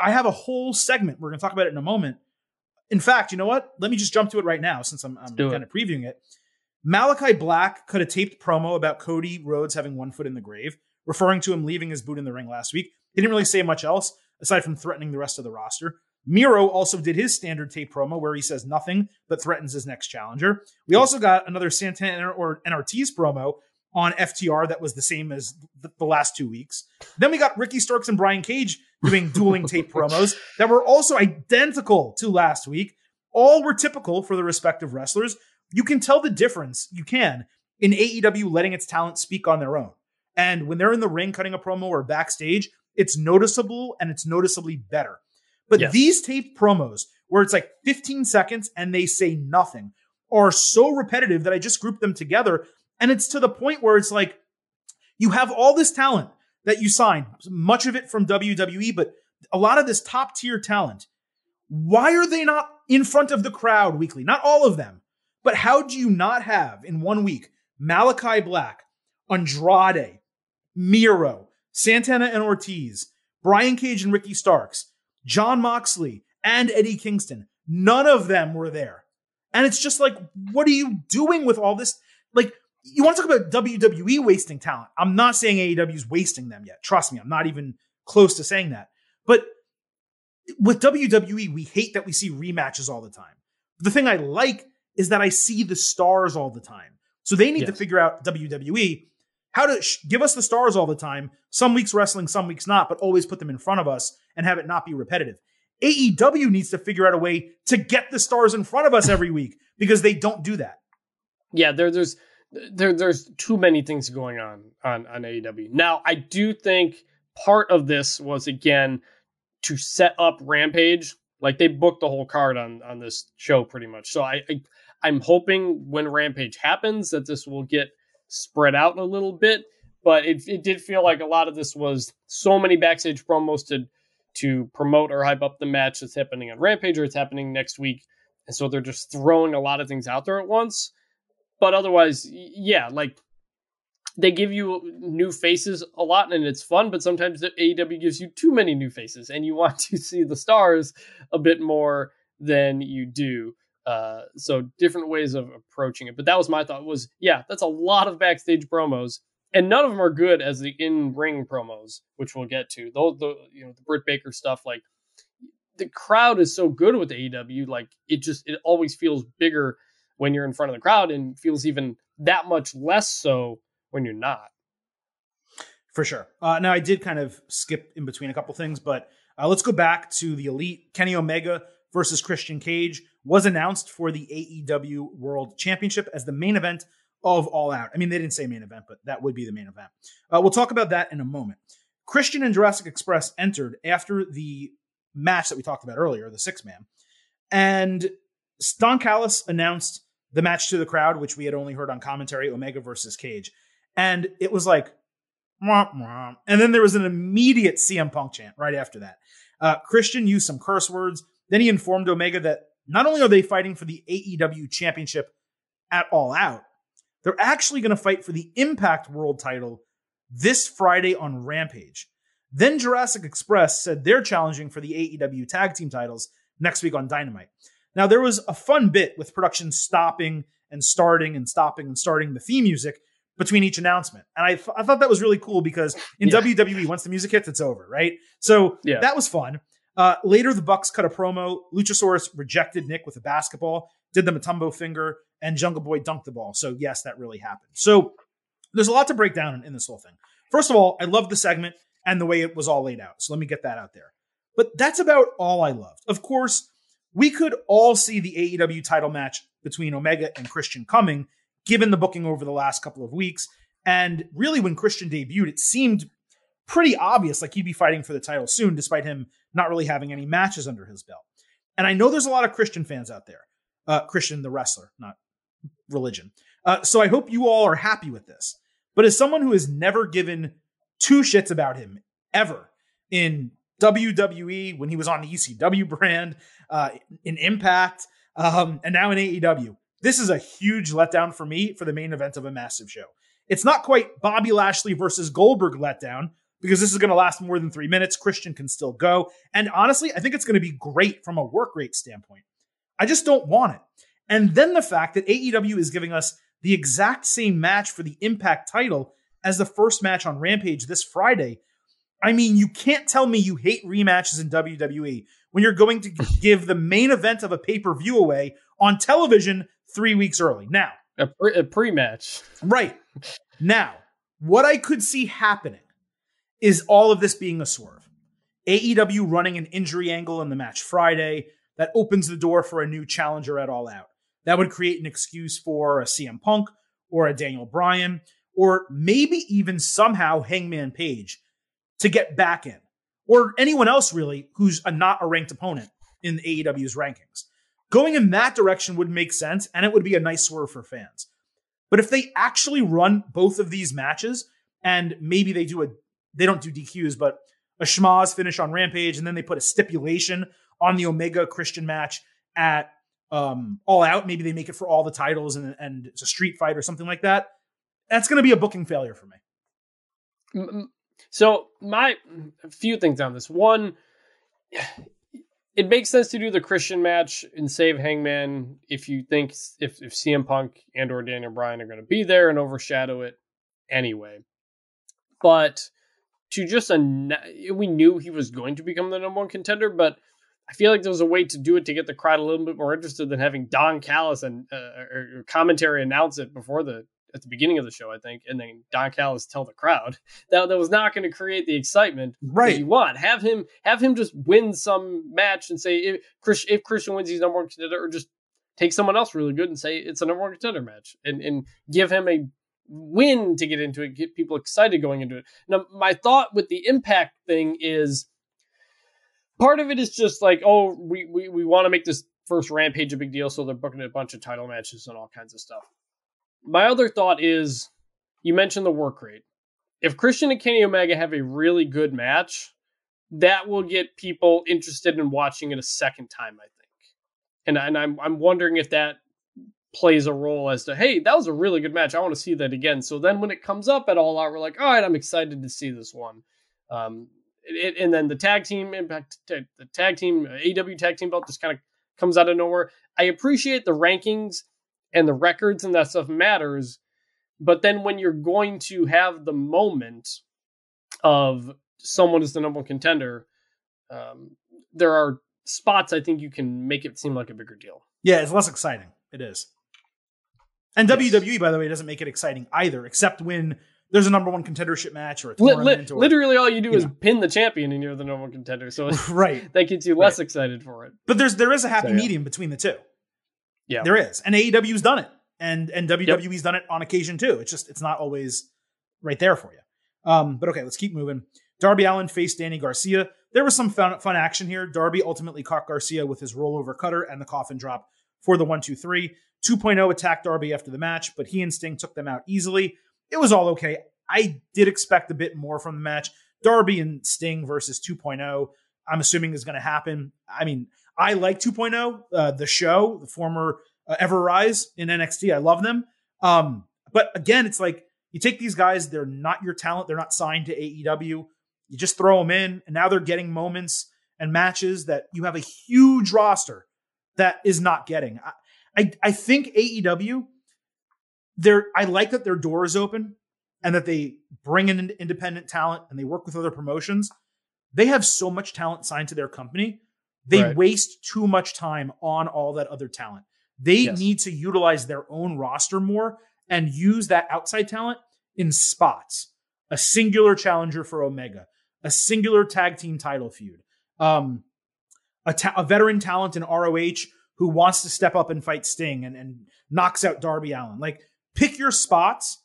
I have a whole segment. We're going to talk about it in a moment. In fact, you know what? Let me just jump to it right now since I'm, I'm it. kind of previewing it. Malachi Black cut a taped promo about Cody Rhodes having one foot in the grave, referring to him leaving his boot in the ring last week. He didn't really say much else aside from threatening the rest of the roster. Miro also did his standard tape promo where he says nothing but threatens his next challenger. We also got another Santana or NRT's promo on FTR that was the same as the, the last two weeks. Then we got Ricky Starks and Brian Cage doing dueling tape promos that were also identical to last week. All were typical for the respective wrestlers. You can tell the difference, you can, in AEW letting its talent speak on their own. And when they're in the ring cutting a promo or backstage, it's noticeable and it's noticeably better. But Yes. these taped promos, where it's like 15 seconds and they say nothing, are so repetitive that I just group them together. And it's to the point where it's like you have all this talent that you signed, much of it from WWE, but a lot of this top tier talent. Why are they not in front of the crowd weekly? Not all of them, but how do you not have in one week Malachi Black, Andrade, Miro, Santana and Ortiz, Brian Cage and Ricky Starks, Jon Moxley, and Eddie Kingston? None of them were there. And it's just like, what are you doing with all this? Like, you want to talk about WWE wasting talent. I'm not saying AEW is wasting them yet. Trust me, I'm not even close to saying that. But with WWE, we hate that we see rematches all the time. The thing I like is that I see the stars all the time. So they need to figure out WWE how to sh- give us the stars all the time. Some weeks wrestling, some weeks not, but always put them in front of us and have it not be repetitive. AEW needs to figure out a way to get the stars in front of us every week because they don't do that. yeah, there there's there there's too many things going on on on AEW. Now, I do think part of this was again to set up Rampage. Like they booked the whole card on on this show pretty much. So I, I I'm hoping when Rampage happens that this will get spread out a little bit. But it it did feel like a lot of this was so many backstage promos to to promote or hype up the match that's happening on Rampage or it's happening next week. And so they're just throwing a lot of things out there at once but otherwise, yeah, like they give you new faces a lot and it's fun, but sometimes the AEW gives you too many new faces and you want to see the stars a bit more than you do. Uh, so different ways of approaching it. But that was my thought was, yeah, that's a lot of backstage promos and none of them are good as the in-ring promos, which we'll get to. Those, the, you know, the Britt Baker stuff, like the crowd is so good with AEW, like it just, it always feels bigger when you're in front of the crowd and feels even that much less so when you're not. For sure. Uh, now, I did kind of skip in between a couple things, but uh, let's go back to the elite. Kenny Omega versus Christian Cage was announced for the AEW World Championship as the main event of All Out. I mean, they didn't say main event, but that would be the main event. Uh, we'll talk about that in a moment. Christian and Jurassic Express entered after the match that we talked about earlier, the six man, and Don Callis announced the match to the crowd, which we had only heard on commentary Omega versus Cage. And it was like, Womp, womp. And then there was an immediate CM Punk chant right after that. Uh, Christian used some curse words. Then he informed Omega that not only are they fighting for the AEW championship at All Out, they're actually going to fight for the Impact World title this Friday on Rampage. Then Jurassic Express said they're challenging for the AEW tag team titles next week on Dynamite. Now, there was a fun bit with production stopping and starting and stopping and starting the theme music between each announcement. And I, th- I thought that was really cool because in Yeah. WWE, once the music hits, it's over, right? So Yeah. that was fun. Uh, later, the Bucks cut a promo. Luchasaurus rejected Nick with a basketball, did the Mutombo finger, and Jungle Boy dunked the ball. So, yes, that really happened. So, there's a lot to break down in, in this whole thing. First of all, I love the segment and the way it was all laid out. So, let me get that out there. But that's about all I loved. Of course, we could all see the AEW title match between Omega and Christian coming, given the booking over the last couple of weeks. And really, when Christian debuted, it seemed pretty obvious like he'd be fighting for the title soon, despite him not really having any matches under his belt. And I know there's a lot of Christian fans out there, uh, Christian the wrestler, not religion. Uh, so I hope you all are happy with this. But as someone who has never given two shits about him ever in WWE, when he was on the ECW brand, uh, in Impact, um, and now in AEW, this is a huge letdown for me for the main event of a massive show. It's not quite Bobby Lashley versus Goldberg letdown because this is going to last more than three minutes. Christian can still go. And honestly, I think it's going to be great from a work rate standpoint. I just don't want it. And then the fact that AEW is giving us the exact same match for the Impact title as the first match on Rampage this Friday. I mean, you can't tell me you hate rematches in WWE when you're going to give the main event of a pay per view away on television three weeks early. Now, A, pre- a pre-match. Right. Now, what I could see happening is all of this being a swerve. AEW running an injury angle in the match Friday that opens the door for a new challenger at All Out. That would create an excuse for a CM Punk or a Daniel Bryan or maybe even somehow Hangman Page to get back in or anyone else really who's a, not a ranked opponent in AEW's rankings. Going in that direction would make sense and it would be a nice swerve for fans. But if they actually run both of these matches and maybe they do a they don't do DQs, but a schmozz finish on Rampage, and then they put a stipulation on the Omega Christian match at um, All Out. Maybe they make it for all the titles and, and it's a street fight or something like that. That's going to be a booking failure for me. So my a few things on this. One, it makes sense to do the Christian match and save Hangman if you think if if CM Punk and or Daniel Bryan are going to be there and overshadow it anyway. But to just a we knew he was going to become the number one contender, but I feel like there was a way to do it to get the crowd a little bit more interested than having Don Callis and uh, or commentary announce it before the at the beginning of the show, I think, and then Don Callis tell the crowd that that was not going to create the excitement Right. that you want. Have him have him just win some match and say if Chris if Christian wins, he's number one contender, or just take someone else really good and say it's a number one contender match, and and give him a win to get into it, get people excited going into it. Now, my thought with the impact thing is part of it is just like, oh, we we, we want to make this first rampage a big deal, so they're booking a bunch of title matches and all kinds of stuff. My other thought is you mentioned the work rate. If Christian and Kenny Omega have a really good match, that will get people interested in watching it a second time, I think. And and I'm I'm wondering if that plays a role as to hey, that was a really good match. I want to see that again. So then when it comes up at all out, we're like, all right, I'm excited to see this one. Um, it, and then the tag team impact, the tag team, AW tag team belt just kind of comes out of nowhere. I appreciate the rankings and the records and that stuff matters, but then when you're going to have the moment of someone is the number one contender, um, there are spots I think you can make it seem like a bigger deal. Yeah, it's less exciting. It is. And Yes. WWE, by the way, doesn't make it exciting either, except when there's a number one contendership match or a Li- tournament. li- or, literally, all you do you is know. pin the champion, and you're the number one contender. So right. that gets you less excited for it. But there's there is a happy So, yeah. medium between the two. Yeah. There is. And AEW's done it. And and WWE's done it on occasion too. It's just it's not always right there for you. Um, but okay, let's keep moving. Darby Allin faced Danny Garcia. There was some fun, fun action here. Darby ultimately caught Garcia with his rollover cutter and the coffin drop for the 1 2 3. 2.0 attacked Darby after the match, but he and Sting took them out easily. It was all okay. I did expect a bit more from the match. Darby and Sting versus 2.0, I'm assuming is going to happen. I mean, I like 2.0, uh, the show, the former uh, Ever Rise in NXT. I love them. Um, but again, it's like you take these guys, they're not your talent, they're not signed to AEW. You just throw them in, and now they're getting moments and matches that you have a huge roster that is not getting. I, I, I think AEW, they're I like that their door is open and that they bring in independent talent and they work with other promotions. They have so much talent signed to their company. They Right. waste too much time on all that other talent. They Yes. need to utilize their own roster more and use that outside talent in spots. A singular challenger for Omega, a singular tag team title feud, um, a, ta- a veteran talent in ROH who wants to step up and fight Sting and, and knocks out Darby Allin. Like, pick your spots.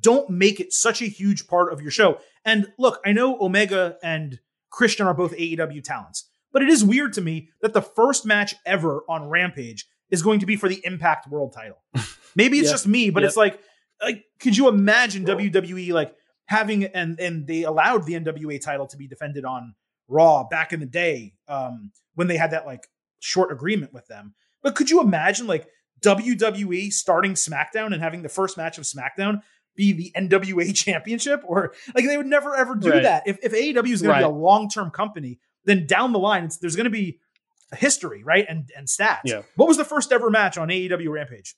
Don't make it such a huge part of your show. And look, I know Omega and Christian are both AEW talents, but it is weird to me that the first match ever on Rampage is going to be for the Impact World title. Maybe it's Yeah. just me, but Yep. it's like, like, could you imagine WWE like having and and they allowed the NWA title to be defended on Raw back in the day um, when they had that like short agreement with them. But could you imagine like WWE starting SmackDown and having the first match of SmackDown be the NWA championship? Or like they would never ever do Right. that. If, if AEW is going to be a long term company, then down the line, it's, there's going to be a history, right? And, and stats. Yeah. What was the first ever match on AEW Rampage?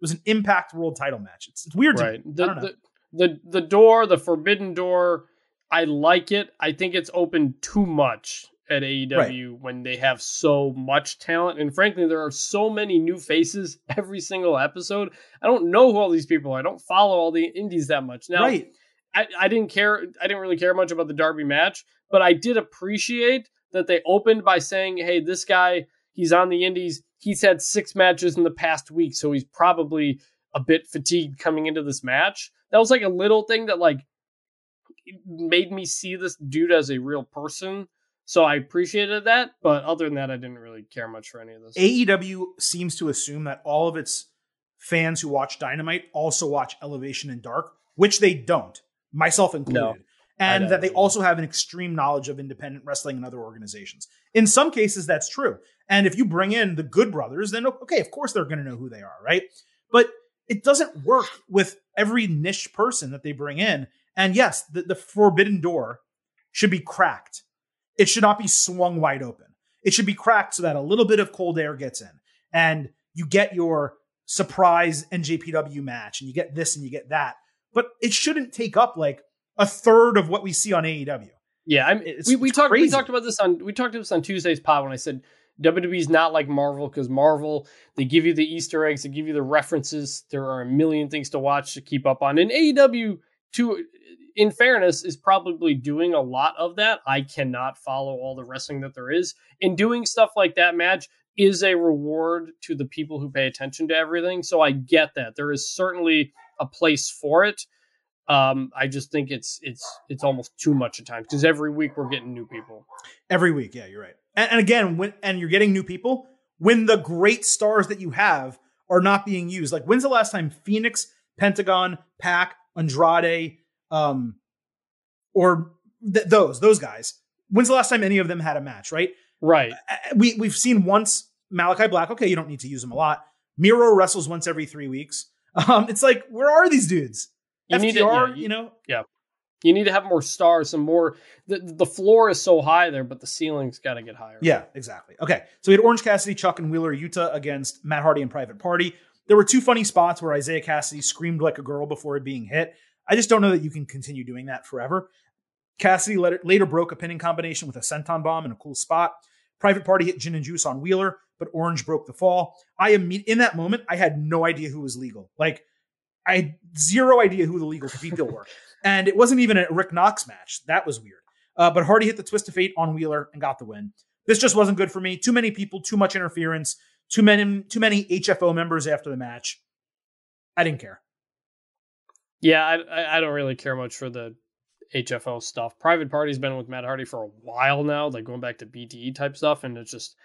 It was an Impact World title match. It's, it's weird to right me. the, I don't know. the the the door the forbidden door i like it. I think it's open too much at aew when they have so much talent. And frankly there are so many new faces every single episode. I don't know who all these people are. I don't follow all the indies that much. Now right. I, I didn't care i didn't really care much about the Darby match but i did appreciate that they opened by saying hey this guy he's on the indies. He's had six matches in the past week so he's probably a bit fatigued coming into this match. That was like a little thing that like made me see this dude as a real person so i appreciated that but other than that i didn't really care much for any of this AEW seems to assume that all of its fans who watch Dynamite also watch Elevation and Dark, which they don't, myself included. No, and that they also have an extreme knowledge of independent wrestling and other organizations. In some cases, that's true. And if you bring in the Good Brothers, then okay, of course they're going to know who they are, right? But it doesn't work with every niche person that they bring in. And yes, the, the forbidden door should be cracked. It should not be swung wide open. It should be cracked so that a little bit of cold air gets in and you get your surprise NJPW match and you get this and you get that. But it shouldn't take up like a third of what we see on AEW. Yeah, I'm, It's- we, we it's talked we talked about this on we talked about this on Tuesday's pod when I said WWE's not like Marvel because Marvel they give you the Easter eggs, they give you the references. There are a million things to watch to keep up on. And AEW, to in fairness, is probably doing a lot of that. I cannot follow all the wrestling that there is. In doing stuff like that match is a reward to the people who pay attention to everything. So I get that there is certainly a place for it. Um, I just think it's it's it's almost too much at times because every week we're getting new people. Every week, yeah, you're right. And, and again, when and you're getting new people when the great stars that you have are not being used. Like, when's the last time Phoenix, Pentagon, Pac, Andrade, um, or th- those those guys? When's the last time any of them had a match? Right, right. We we've seen once Malakai Black. Okay, you don't need to use him a lot. Miro wrestles once every three weeks. Um, it's like, where are these dudes? You FTR, need to, yeah, you, you know, yeah. You need to have more stars, some more. The, the floor is so high there, but the ceiling's got to get higher. Yeah, exactly. Okay, so we had Orange Cassidy, Chuck, and Wheeler Yuta against Matt Hardy and Private Party. There were two funny spots where Isiah Kassidy screamed like a girl before being hit. I just don't know that you can continue doing that forever. Cassidy later, broke a pinning combination with a senton bomb in a cool spot. Private Party hit Gin and Juice on Wheeler, but Orange broke the fall. I am in that moment. I had no idea who was legal. Like I had zero idea who the legal people were. And it wasn't even a Rick Knox match. That was weird. Uh, but Hardy hit the twist of fate on Wheeler and got the win. This just wasn't good for me. Too many people, too much interference, too many too many HFO members after the match. I didn't care. Yeah, I I don't really care much for the HFO stuff. Private Party's been with Matt Hardy for a while now, like going back to BTE type stuff, and it's just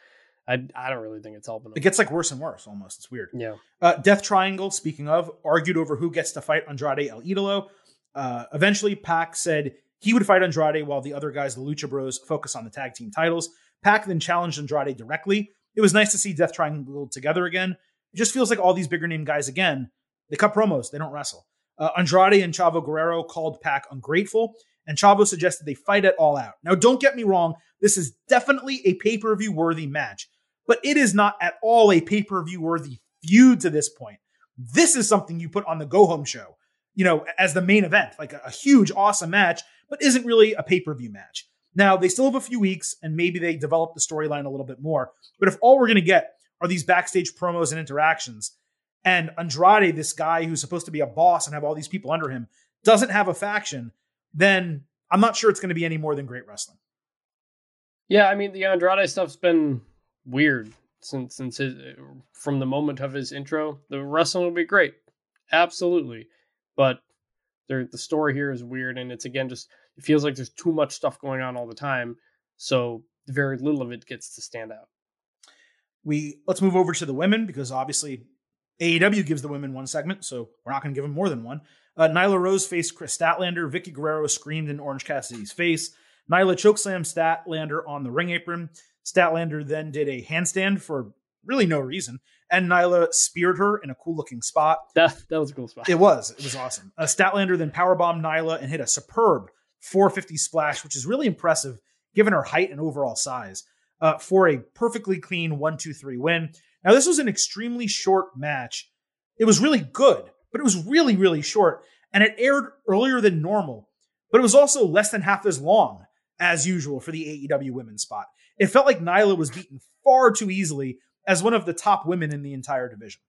I I don't really think it's helping. It gets like worse and worse almost. It's weird. Yeah. Uh, Death Triangle, speaking of, argued over who gets to fight Andrade El Idolo. Uh, eventually, Pac said he would fight Andrade while the other guys, the Lucha Bros, focus on the tag team titles. Pac then challenged Andrade directly. It was nice to see Death Triangle together again. It just feels like all these bigger name guys again. They cut promos, they don't wrestle. Uh, Andrade and Chavo Guerrero called Pac ungrateful, and Chavo suggested they fight it all out. Now, don't get me wrong, this is definitely a pay per view worthy match, but it is not at all a pay per view worthy feud to this point. This is something you put on the go home show you know, as the main event, like a, a huge, awesome match, but isn't really a pay per view match. Now, they still have a few weeks and maybe they develop the storyline a little bit more. But if all we're going to get are these backstage promos and interactions, and Andrade, this guy who's supposed to be a boss and have all these people under him, doesn't have a faction, then I'm not sure it's going to be any more than great wrestling. Yeah, I mean the Andrade stuff's been weird since since his, from the moment of his intro. The wrestling will be great, absolutely but the story here is weird and it's again just it feels like there's too much stuff going on all the time so very little of it gets to stand out we let's move over to the women because obviously AEW gives the women one segment, so we're not going to give them more than one. Uh, Nyla Rose faced Kris Statlander. Vickie Guerrero screamed in Orange Cassidy's face. Nyla chokeslammed Statlander on the ring apron. Statlander then did a handstand for really no reason. And Nyla speared her in a cool looking spot. That, that was a cool spot. It was. It was awesome. Uh, Statlander then powerbombed Nyla and hit a superb 450 splash, which is really impressive given her height and overall size, uh, for a perfectly clean 1 2 3 win. Now, this was an extremely short match. It was really good, but it was really, really short. And it aired earlier than normal, but it was also less than half as long as usual for the AEW women's spot. It felt like Nyla was beaten far too easily as one of the top women in the entire division.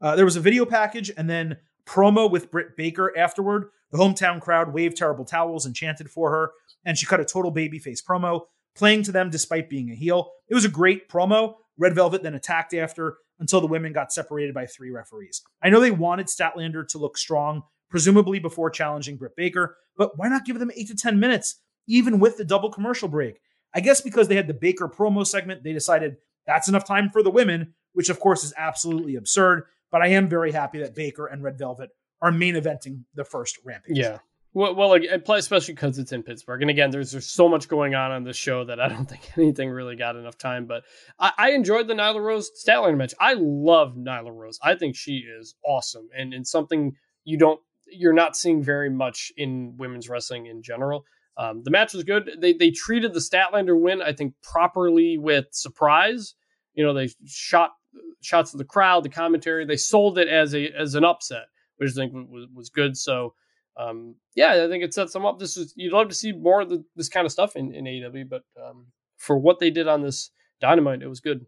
Uh, there was a video package and then promo with Britt Baker afterward. The hometown crowd waved terrible towels and chanted for her, and she cut a total babyface promo, playing to them despite being a heel. It was a great promo. Red Velvet then attacked after until the women got separated by three referees. I know they wanted Statlander to look strong, presumably before challenging Britt Baker, but why not give them eight to 10 minutes, even with the double commercial break? I guess because they had the Baker promo segment, they decided that's enough time for the women, which of course is absolutely absurd. But I am very happy that Baker and Red Velvet are main eventing the first Rampage. Yeah. Well, well, especially because it's in Pittsburgh, and again, there's there's so much going on on this show that I don't think anything really got enough time. But I, I enjoyed the Nyla Rose Statlander match. I love Nyla Rose. I think she is awesome, and and something you don't you're not seeing very much in women's wrestling in general. Um, the match was good. They they treated the Statlander win, I think, properly with surprise. You know, they shot shots of the crowd, the commentary. They sold it as a as an upset, which I think was was good. So, um, yeah, I think it sets them up. This is you'd love to see more of the, this kind of stuff in, in AEW, but um, for what they did on this Dynamite. It was good.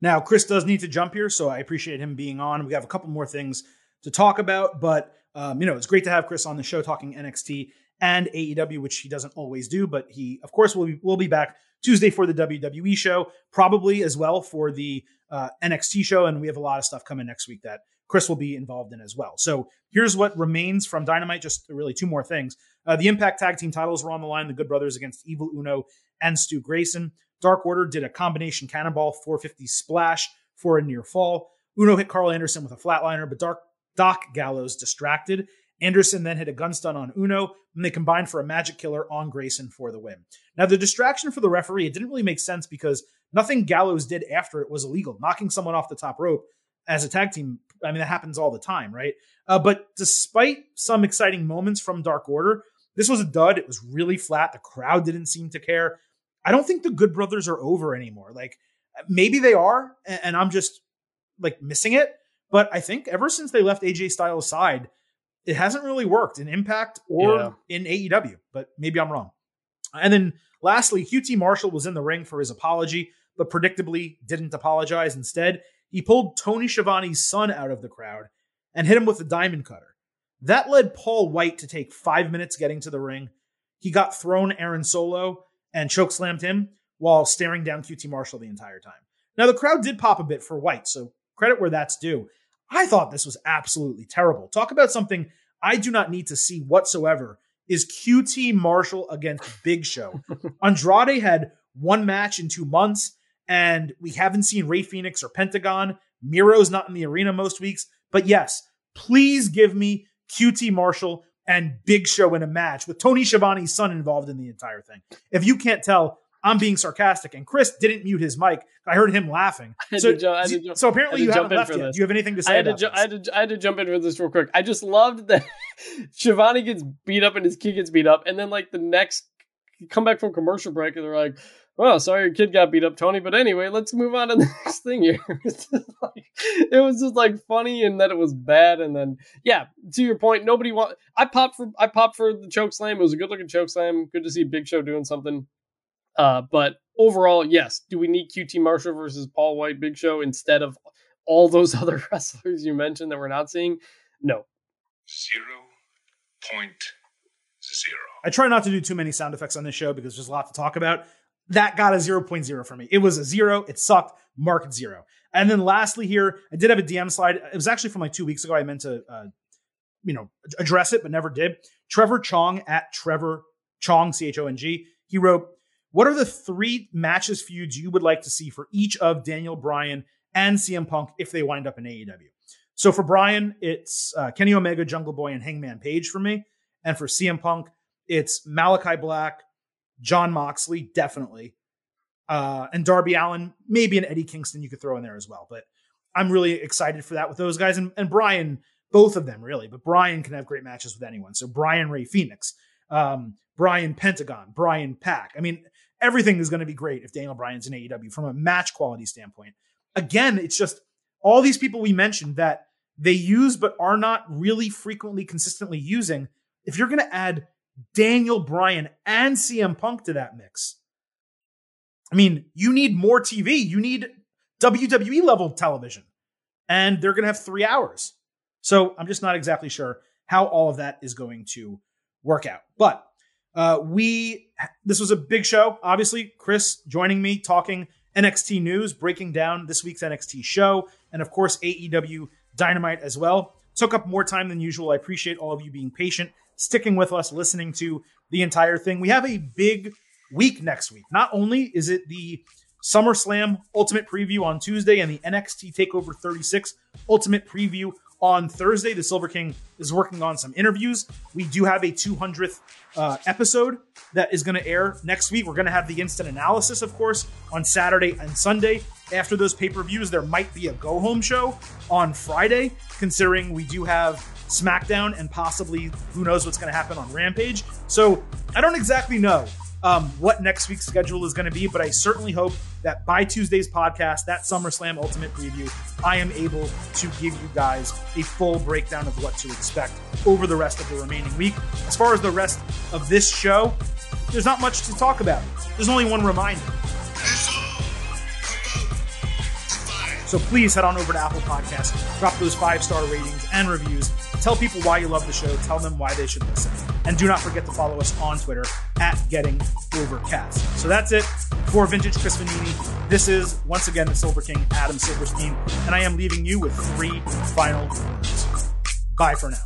Now, Chris does need to jump here, so I appreciate him being on. We have a couple more things to talk about, but um, you know, it's great to have Chris on the show talking NXT and AEW, which he doesn't always do, but he, of course, will be, will be back Tuesday for the WWE show, probably as well for the uh, NXT show, and we have a lot of stuff coming next week that Chris will be involved in as well. So here's what remains from Dynamite. Just really two more things. Uh, the Impact Tag Team titles were on the line. The Good Brothers against Evil Uno and Stu Grayson. Dark Order did a combination cannonball 450 splash for a near fall. Uno hit Karl Anderson with a flatliner, but Dark Doc Gallows distracted. Anderson then hit a gun stun on Uno, and they combined for a magic killer on Grayson for the win. Now, the distraction for the referee, it didn't really make sense because nothing Gallows did after it was illegal. Knocking someone off the top rope as a tag team, I mean, that happens all the time, right? Uh, but despite some exciting moments from Dark Order, this was a dud. It was really flat. The crowd didn't seem to care. I don't think the Good Brothers are over anymore. Like maybe they are, and I'm just like missing it. But I think ever since they left AJ Styles' side, it hasn't really worked in Impact or yeah. in AEW. But maybe I'm wrong. And then lastly, QT Marshall was in the ring for his apology, but predictably didn't apologize. Instead, he pulled Tony Schiavone's son out of the crowd and hit him with a diamond cutter. That led Paul White to take five minutes getting to the ring. He got thrown Aaron Solo and chokeslammed him while staring down QT Marshall the entire time. Now, the crowd did pop a bit for White, so credit where that's due. I thought this was absolutely terrible. Talk about something I do not need to see whatsoever is QT Marshall against Big Show. Andrade had one match in two months, and we haven't seen Rey Fenix or Pentagon. Miro's not in the arena most weeks. But yes, please give me QT Marshall and Big Show in a match with Tony Schiavone's son involved in the entire thing. If you can't tell, I'm being sarcastic, and Chris didn't mute his mic. I heard him laughing. So, so apparently you haven't left yet. Do you have anything to say? I had to, ju- I had, to, I had to jump in for this real quick. I just loved that Schiavone gets beat up and his kid gets beat up, and then like the next come back from commercial break, and they're like, well, sorry your kid got beat up, Tony. But anyway, let's move on to the next thing here. like, it was just like funny and that it was bad. And then, yeah, to your point, nobody want. I popped for I popped for the choke slam. It was a good looking choke slam. Good to see Big Show doing something. Uh, but overall, yes. Do we need QT Marshall versus Paul White, Big Show instead of all those other wrestlers you mentioned that we're not seeing? No. Zero point zero. I try not to do too many sound effects on this show because there's a lot to talk about that got a 0.0 for me. It was a zero. It sucked. Market zero. And then lastly, here, I did have a DM slide. It was actually from like two weeks ago. I meant to, uh, you know, address it, but never did. Trevor Chong at Trevor Chong, C H O N G. He wrote, What are the three matches feuds you would like to see for each of Daniel Bryan and CM Punk if they wind up in AEW? So for Bryan, it's uh, Kenny Omega, Jungle Boy, and Hangman Page for me. And for CM Punk, it's Malakai Black, Jon Moxley, definitely. Uh, and Darby Allin, maybe an Eddie Kingston you could throw in there as well. But I'm really excited for that with those guys. And, and Bryan, both of them really, but Bryan can have great matches with anyone. So Bryan Rey Fenix, um, Bryan Pentagon, Bryan Pac. I mean, everything is going to be great if Daniel Bryan's in AEW from a match quality standpoint. Again, it's just all these people we mentioned that they use but are not really frequently consistently using. If you're going to add Daniel Bryan and CM Punk to that mix. I mean, you need more TV. You need WWE level television. And they're going to have three hours. So I'm just not exactly sure how all of that is going to work out. But uh, we, this was a big show. Obviously, Chris joining me talking NXT news, breaking down this week's NXT show, and of course, AEW Dynamite as well. Took up more time than usual. I appreciate all of you being patient sticking with us, listening to the entire thing. We have a big week next week. Not only is it the SummerSlam Ultimate Preview on Tuesday and the NXT TakeOver 36 Ultimate Preview on Thursday. The Silver King is working on some interviews. We do have a 200th uh, episode that is going to air next week. We're going to have the instant analysis, of course, on Saturday and Sunday. After those pay per views, there might be a go home show on Friday, considering we do have SmackDown and possibly who knows what's going to happen on Rampage. So I don't exactly know um, what next week's schedule is going to be, but I certainly hope that by Tuesday's podcast, that SummerSlam Ultimate Preview, I am able to give you guys a full breakdown of what to expect over the rest of the remaining week. As far as the rest of this show, there's not much to talk about. There's only one reminder. So please head on over to Apple Podcasts, drop those five star ratings and reviews. Tell people why you love the show, tell them why they should listen. And do not forget to follow us on Twitter at Getting Overcast. So that's it for Vintage Chris Vannini. This is, once again, the Silver King, Adam Silverstein, and I am leaving you with three final words. Bye for now.